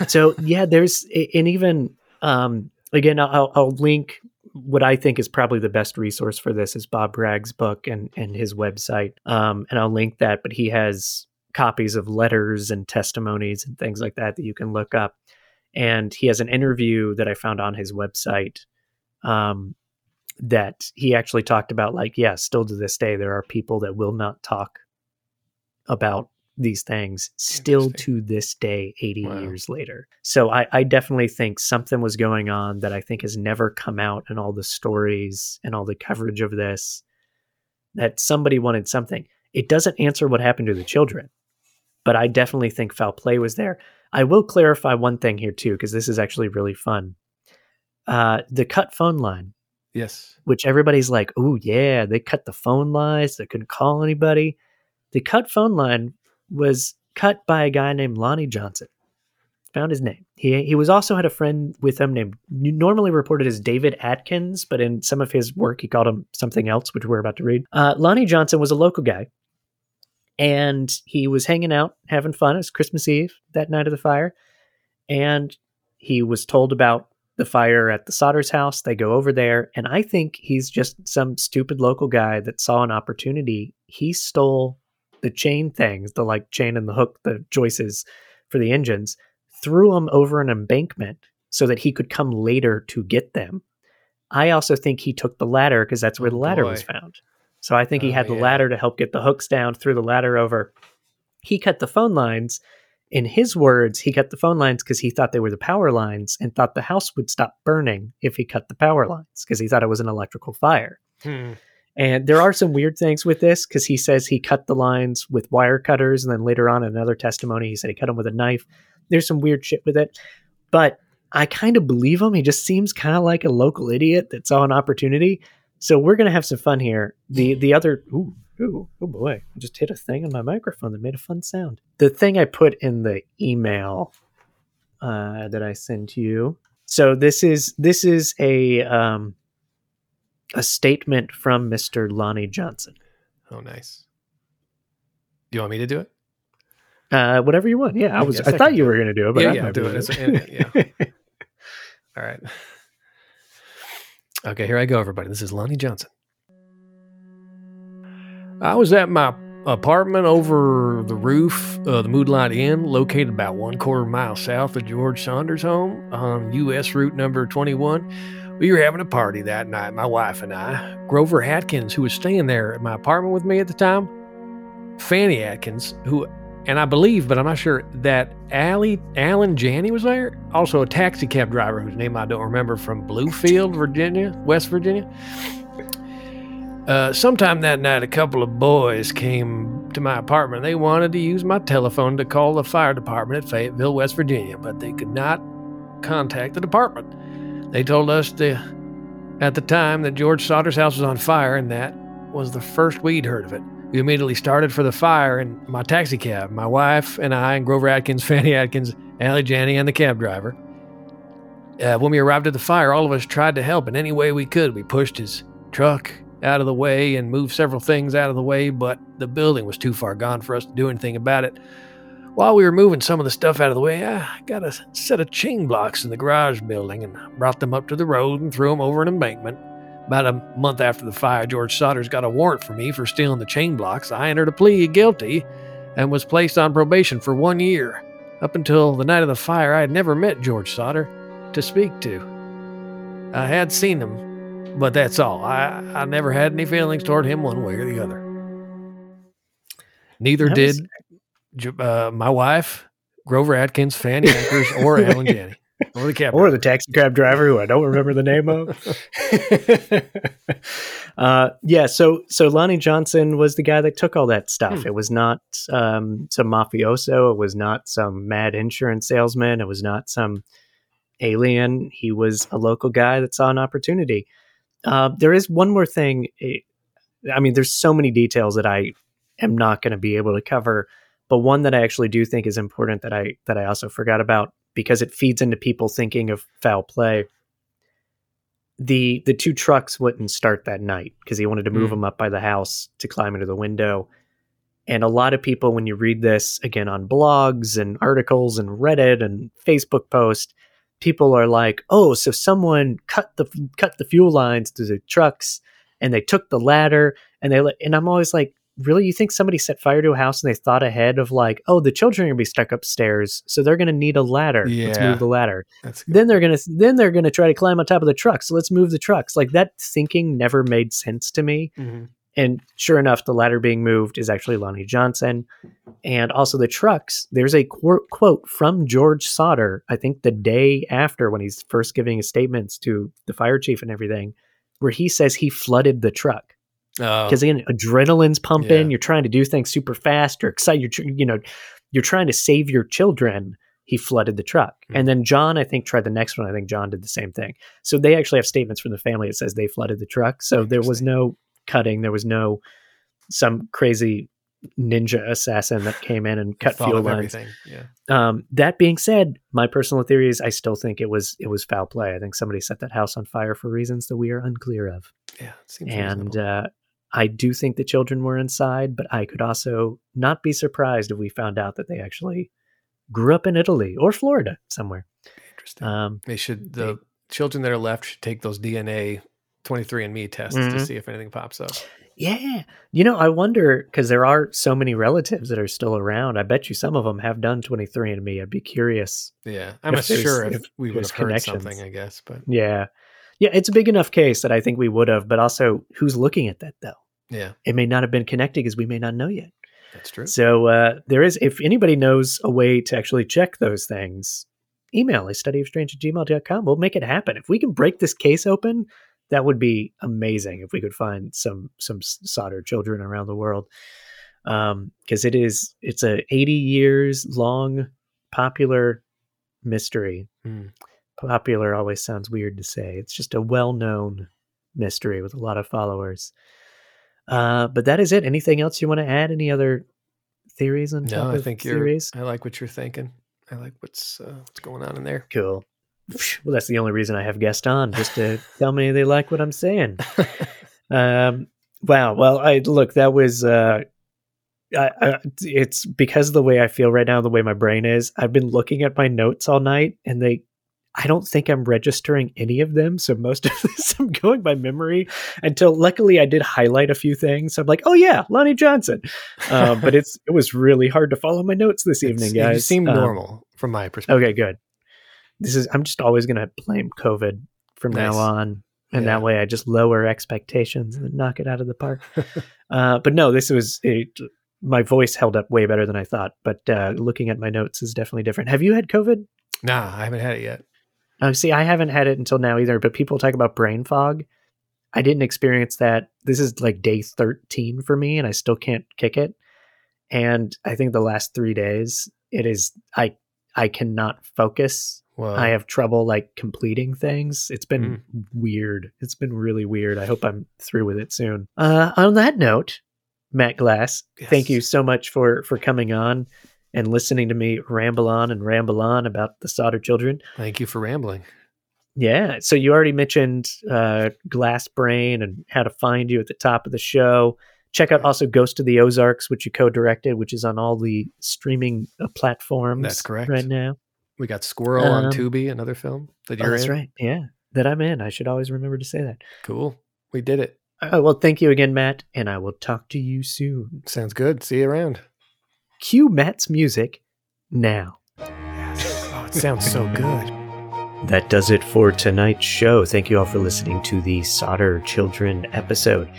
so yeah there's and even um again I'll, I'll link what i think is probably the best resource for this is bob bragg's book and and his website. Um and i'll link that but he has copies of letters and testimonies and things like that that you can look up. And he has an interview that i found on his website um that he actually talked about like yeah still to this day there are people that will not talk about these things still to this day 80 Wow. years later so I, I definitely think something was going on that i think has never come out in all the stories and all the coverage of this that somebody wanted something it doesn't answer what happened to the children but i definitely think foul play was there i will clarify one thing here too because this is actually really fun uh, the cut phone line Yes. which everybody's like, oh yeah, they cut the phone lines, they couldn't call anybody. The cut phone line was cut by a guy named Lonnie Johnson. Found his name. He he was also had a friend with him named normally reported as David Atkins, but in some of his work he called him something else, which we're about to read. Uh, Lonnie Johnson was a local guy, and he was hanging out, having fun. It was Christmas Eve that night of the fire, and he was told about the fire at the Sodders house. They go over there, and I think he's just some stupid local guy that saw an opportunity. He stole the chain things, the like chain and the hook, the joists for the engines, threw them over an embankment so that he could come later to get them. I also think he took the ladder because that's where Oh, the ladder was found. So I think he Oh, had the yeah. ladder to help get the hooks down, threw the ladder over. He cut the phone lines. In his words, he cut the phone lines because he thought they were the power lines and thought the house would stop burning if he cut the power lines because he thought it was an electrical fire. Hmm. And there are some weird things with this because he says he cut the lines with wire cutters, and then later on in another testimony, he said he cut them with a knife. There's some weird shit with it, but I kind of believe him. He just seems kind of like a local idiot that saw an opportunity. So we're gonna have some fun here. The the other ooh ooh oh boy, I just hit a thing on my microphone that made a fun sound. The thing I put in the email uh, that I sent you. So this is this is a um, a statement from Mr. Lonnie Johnson. Oh, nice. Do you want me to do it? Uh, whatever you want. Yeah, I was. I, I thought can you were going to do it, but Yeah, I'm yeah, do with it. Yeah. All right. Okay, here I go, everybody. This is Lonnie Johnson. I was at my apartment over the roof of the Moonlight Inn, located about one quarter mile south of George Saunders' home on U.S. Route number 21. We were having a party that night, my wife and I. Grover Atkins, who was staying there at my apartment with me at the time, Fanny Atkins, who, and I believe, but I'm not sure, that Allie, Alan Janney was there. Also a taxi cab driver whose name I don't remember from Bluefield, Virginia, West Virginia. Uh, sometime that night, a couple of boys came to my apartment. They wanted to use my telephone to call the fire department at Fayetteville, West Virginia, but they could not contact the department. They told us to, at the time that George Sodder's house was on fire, and that was the first we'd heard of it. We immediately started for the fire in my taxi cab. My wife and I, and Grover Atkins, Fanny Atkins, Allie Janney, and the cab driver. Uh, when we arrived at the fire, all of us tried to help in any way we could. We pushed his truck out of the way and moved several things out of the way, but the building was too far gone for us to do anything about it. While we were moving some of the stuff out of the way, I got a set of chain blocks in the garage building and brought them up to the road and threw them over an embankment. About a month after the fire, George Saunders got a warrant for me for stealing the chain blocks. I entered a plea guilty and was placed on probation for one year. Up until the night of the fire, I had never met George Sodder to speak to. I had seen him, but that's all. I, I never had any feelings toward him one way or the other. Neither did uh, my wife, Grover Atkins, Fanny Akers, or Alan Janney, or the cab or the taxi cab driver who I don't remember the name of. uh, yeah, so so Lonnie Johnson was the guy that took all that stuff. Hmm. It was not um, some mafioso. It was not some mad insurance salesman. It was not some alien. He was a local guy that saw an opportunity. Uh, there is one more thing. I mean, there's so many details that I am not going to be able to cover, but one that I actually do think is important that I that I also forgot about because it feeds into people thinking of foul play. The the two trucks wouldn't start that night because he wanted to move Mm. them up by the house to climb into the window. And a lot of people, when you read this again on blogs and articles and Reddit and Facebook posts, people are like, "Oh, so someone cut the cut the fuel lines to the trucks and they took the ladder and they. And I'm always like, "Really? You think somebody set fire to a house and they thought ahead of like, oh, the children are gonna be stuck upstairs, so they're gonna need a ladder. Let's move the ladder. Then they're gonna then they're gonna try to climb on top of the truck. So let's move the trucks. Like that thinking never made sense to me." Mhm. And sure enough, the ladder being moved is actually Lonnie Johnson. And also the trucks. There's a quote, quote from George Sodder, I think the day after when he's first giving his statements to the fire chief and everything, where he says he flooded the truck. Oh, Because again, adrenaline's pumping. Yeah. You're trying to do things super fast. You're excited. You're, tr- you know, you're trying to save your children. He flooded the truck. Mhm. And then John, I think, tried the next one. I think John did the same thing. So they actually have statements from the family that says they flooded the truck. So there was no cutting. There was no some crazy ninja assassin that came in and cut fuel lines. Yeah. Um, that being said, my personal theory is I still think it was it was foul play. I think somebody set that house on fire for reasons that we are unclear of. Yeah. And uh, I do think the children were inside, but I could also not be surprised if we found out that they actually grew up in Italy or Florida somewhere. Interesting. Um, they should the children that are left should take those DNA 23andMe tests to Mhm. see if anything pops up. yeah, you know, I wonder because there are so many relatives that are still around. I bet you some of them have done 23andMe. I'd be curious. Yeah, I'm If not sure if, if we would have heard something. I guess, but Yeah, yeah, it's a big enough case that I think we would have. But also, who's looking at that though? Yeah, It may not have been connected because we may not know yet. that's true. So uh, there is, if anybody knows a way to actually check those things, email a study of strange at gmail.com. We'll make it happen. If we can break this case open, that would be amazing if we could find some some Sodder children around the world. Um, because it is it's a 80 years long popular mystery. Hmm. Popular always sounds weird to say. It's just a well-known mystery with a lot of followers. Uh, but that is it. Anything else you want to add? Any other theories on No, top I of think you're. theories? I like what you're thinking. I like what's uh, what's going on in there. Cool. Well, that's the only reason I have guests on, just to tell me they like what I'm saying. Um, wow. Well, I look. That was. Uh, I, I, it's because of the way I feel right now, the way my brain is. I've been looking at my notes all night, and they. I don't think I'm registering any of them. So most of this I'm going by memory until luckily I did highlight a few things. I'm like, oh yeah, Lonnie Johnson. Uh, but it's it was really hard to follow my notes this evening, It's- guys. You seem Um, normal from my perspective. Okay, good. This is I'm just always gonna blame COVID from now on. And Yeah. that way I just lower expectations and knock it out of the park. uh, but no, this was it, my voice held up way better than I thought. But uh, looking at my notes is definitely different. Have you had COVID? Nah, I haven't had it yet. Uh, see, I haven't had it until now either, but people talk about brain fog. I didn't experience that. This is like day 13 for me, and I still can't kick it. And I think the last three days, it is, I, I cannot focus. Well, I have trouble like completing things. It's been Hmm. weird. It's been really weird. I hope I'm through with it soon. Uh, on that note, Matt Glass, thank you so much for for coming on and listening to me ramble on and ramble on about the Sodder Children. thank you for rambling. Yeah. So you already mentioned uh, Glass Brain and how to find you at the top of the show. Check out also Ghost of the Ozarks, which you co-directed, which is on all the streaming uh, platforms. That's correct. right now. We got Squirrel on Um, Tubi, another film that Oh, you're in. that's in. right. Yeah, that I'm in. I should always remember to say that. Cool. We did it. Uh, well, thank you again, Matt, and I will talk to you soon. Sounds good. See you around. Cue Matt's music now. Oh, it sounds so good. That does it for tonight's show. Thank you all for listening to the Sodder Children episode.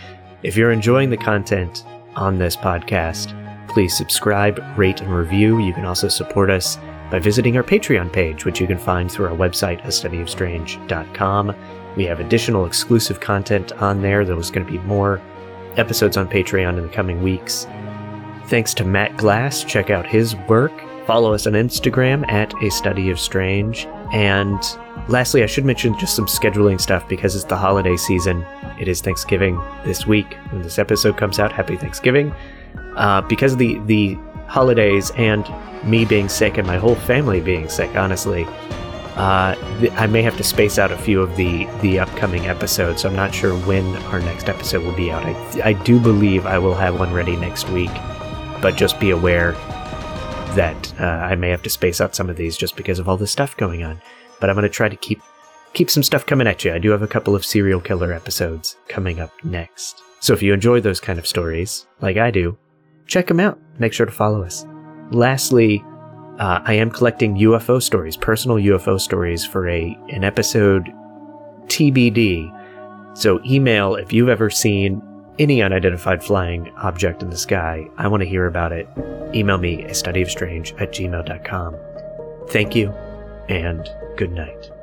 If you're enjoying the content on this podcast, please subscribe, rate, and review. You can also support us by visiting our Patreon page, which you can find through our website, a studyofstrange.com. We have additional exclusive content on there. There's going to be more episodes on Patreon in the coming weeks. Thanks to Matt Glass. Check out his work. Follow us on Instagram at A Study of Strange. And lastly, I should mention just some scheduling stuff because it's the holiday season. It is Thanksgiving this week. When this episode comes out, happy Thanksgiving. Uh, because of the, the holidays and me being sick and my whole family being sick, honestly, uh, th- I may have to space out a few of the, the upcoming episodes. So I'm not sure when our next episode will be out. I, I do believe I will have one ready next week, but just be aware that uh, I may have to space out some of these just because of all the stuff going on. But I'm going to try to keep keep some stuff coming at you. I do have a couple of serial killer episodes coming up next. So if you enjoy those kind of stories, like I do, check them out. Make sure to follow us. Lastly, uh, I am collecting UFO stories, personal UFO stories for a an episode TBD. So email if you've ever seen any unidentified flying object in the sky. I want to hear about it. Email me a studyofstrange at gmail.com. Thank you and good night.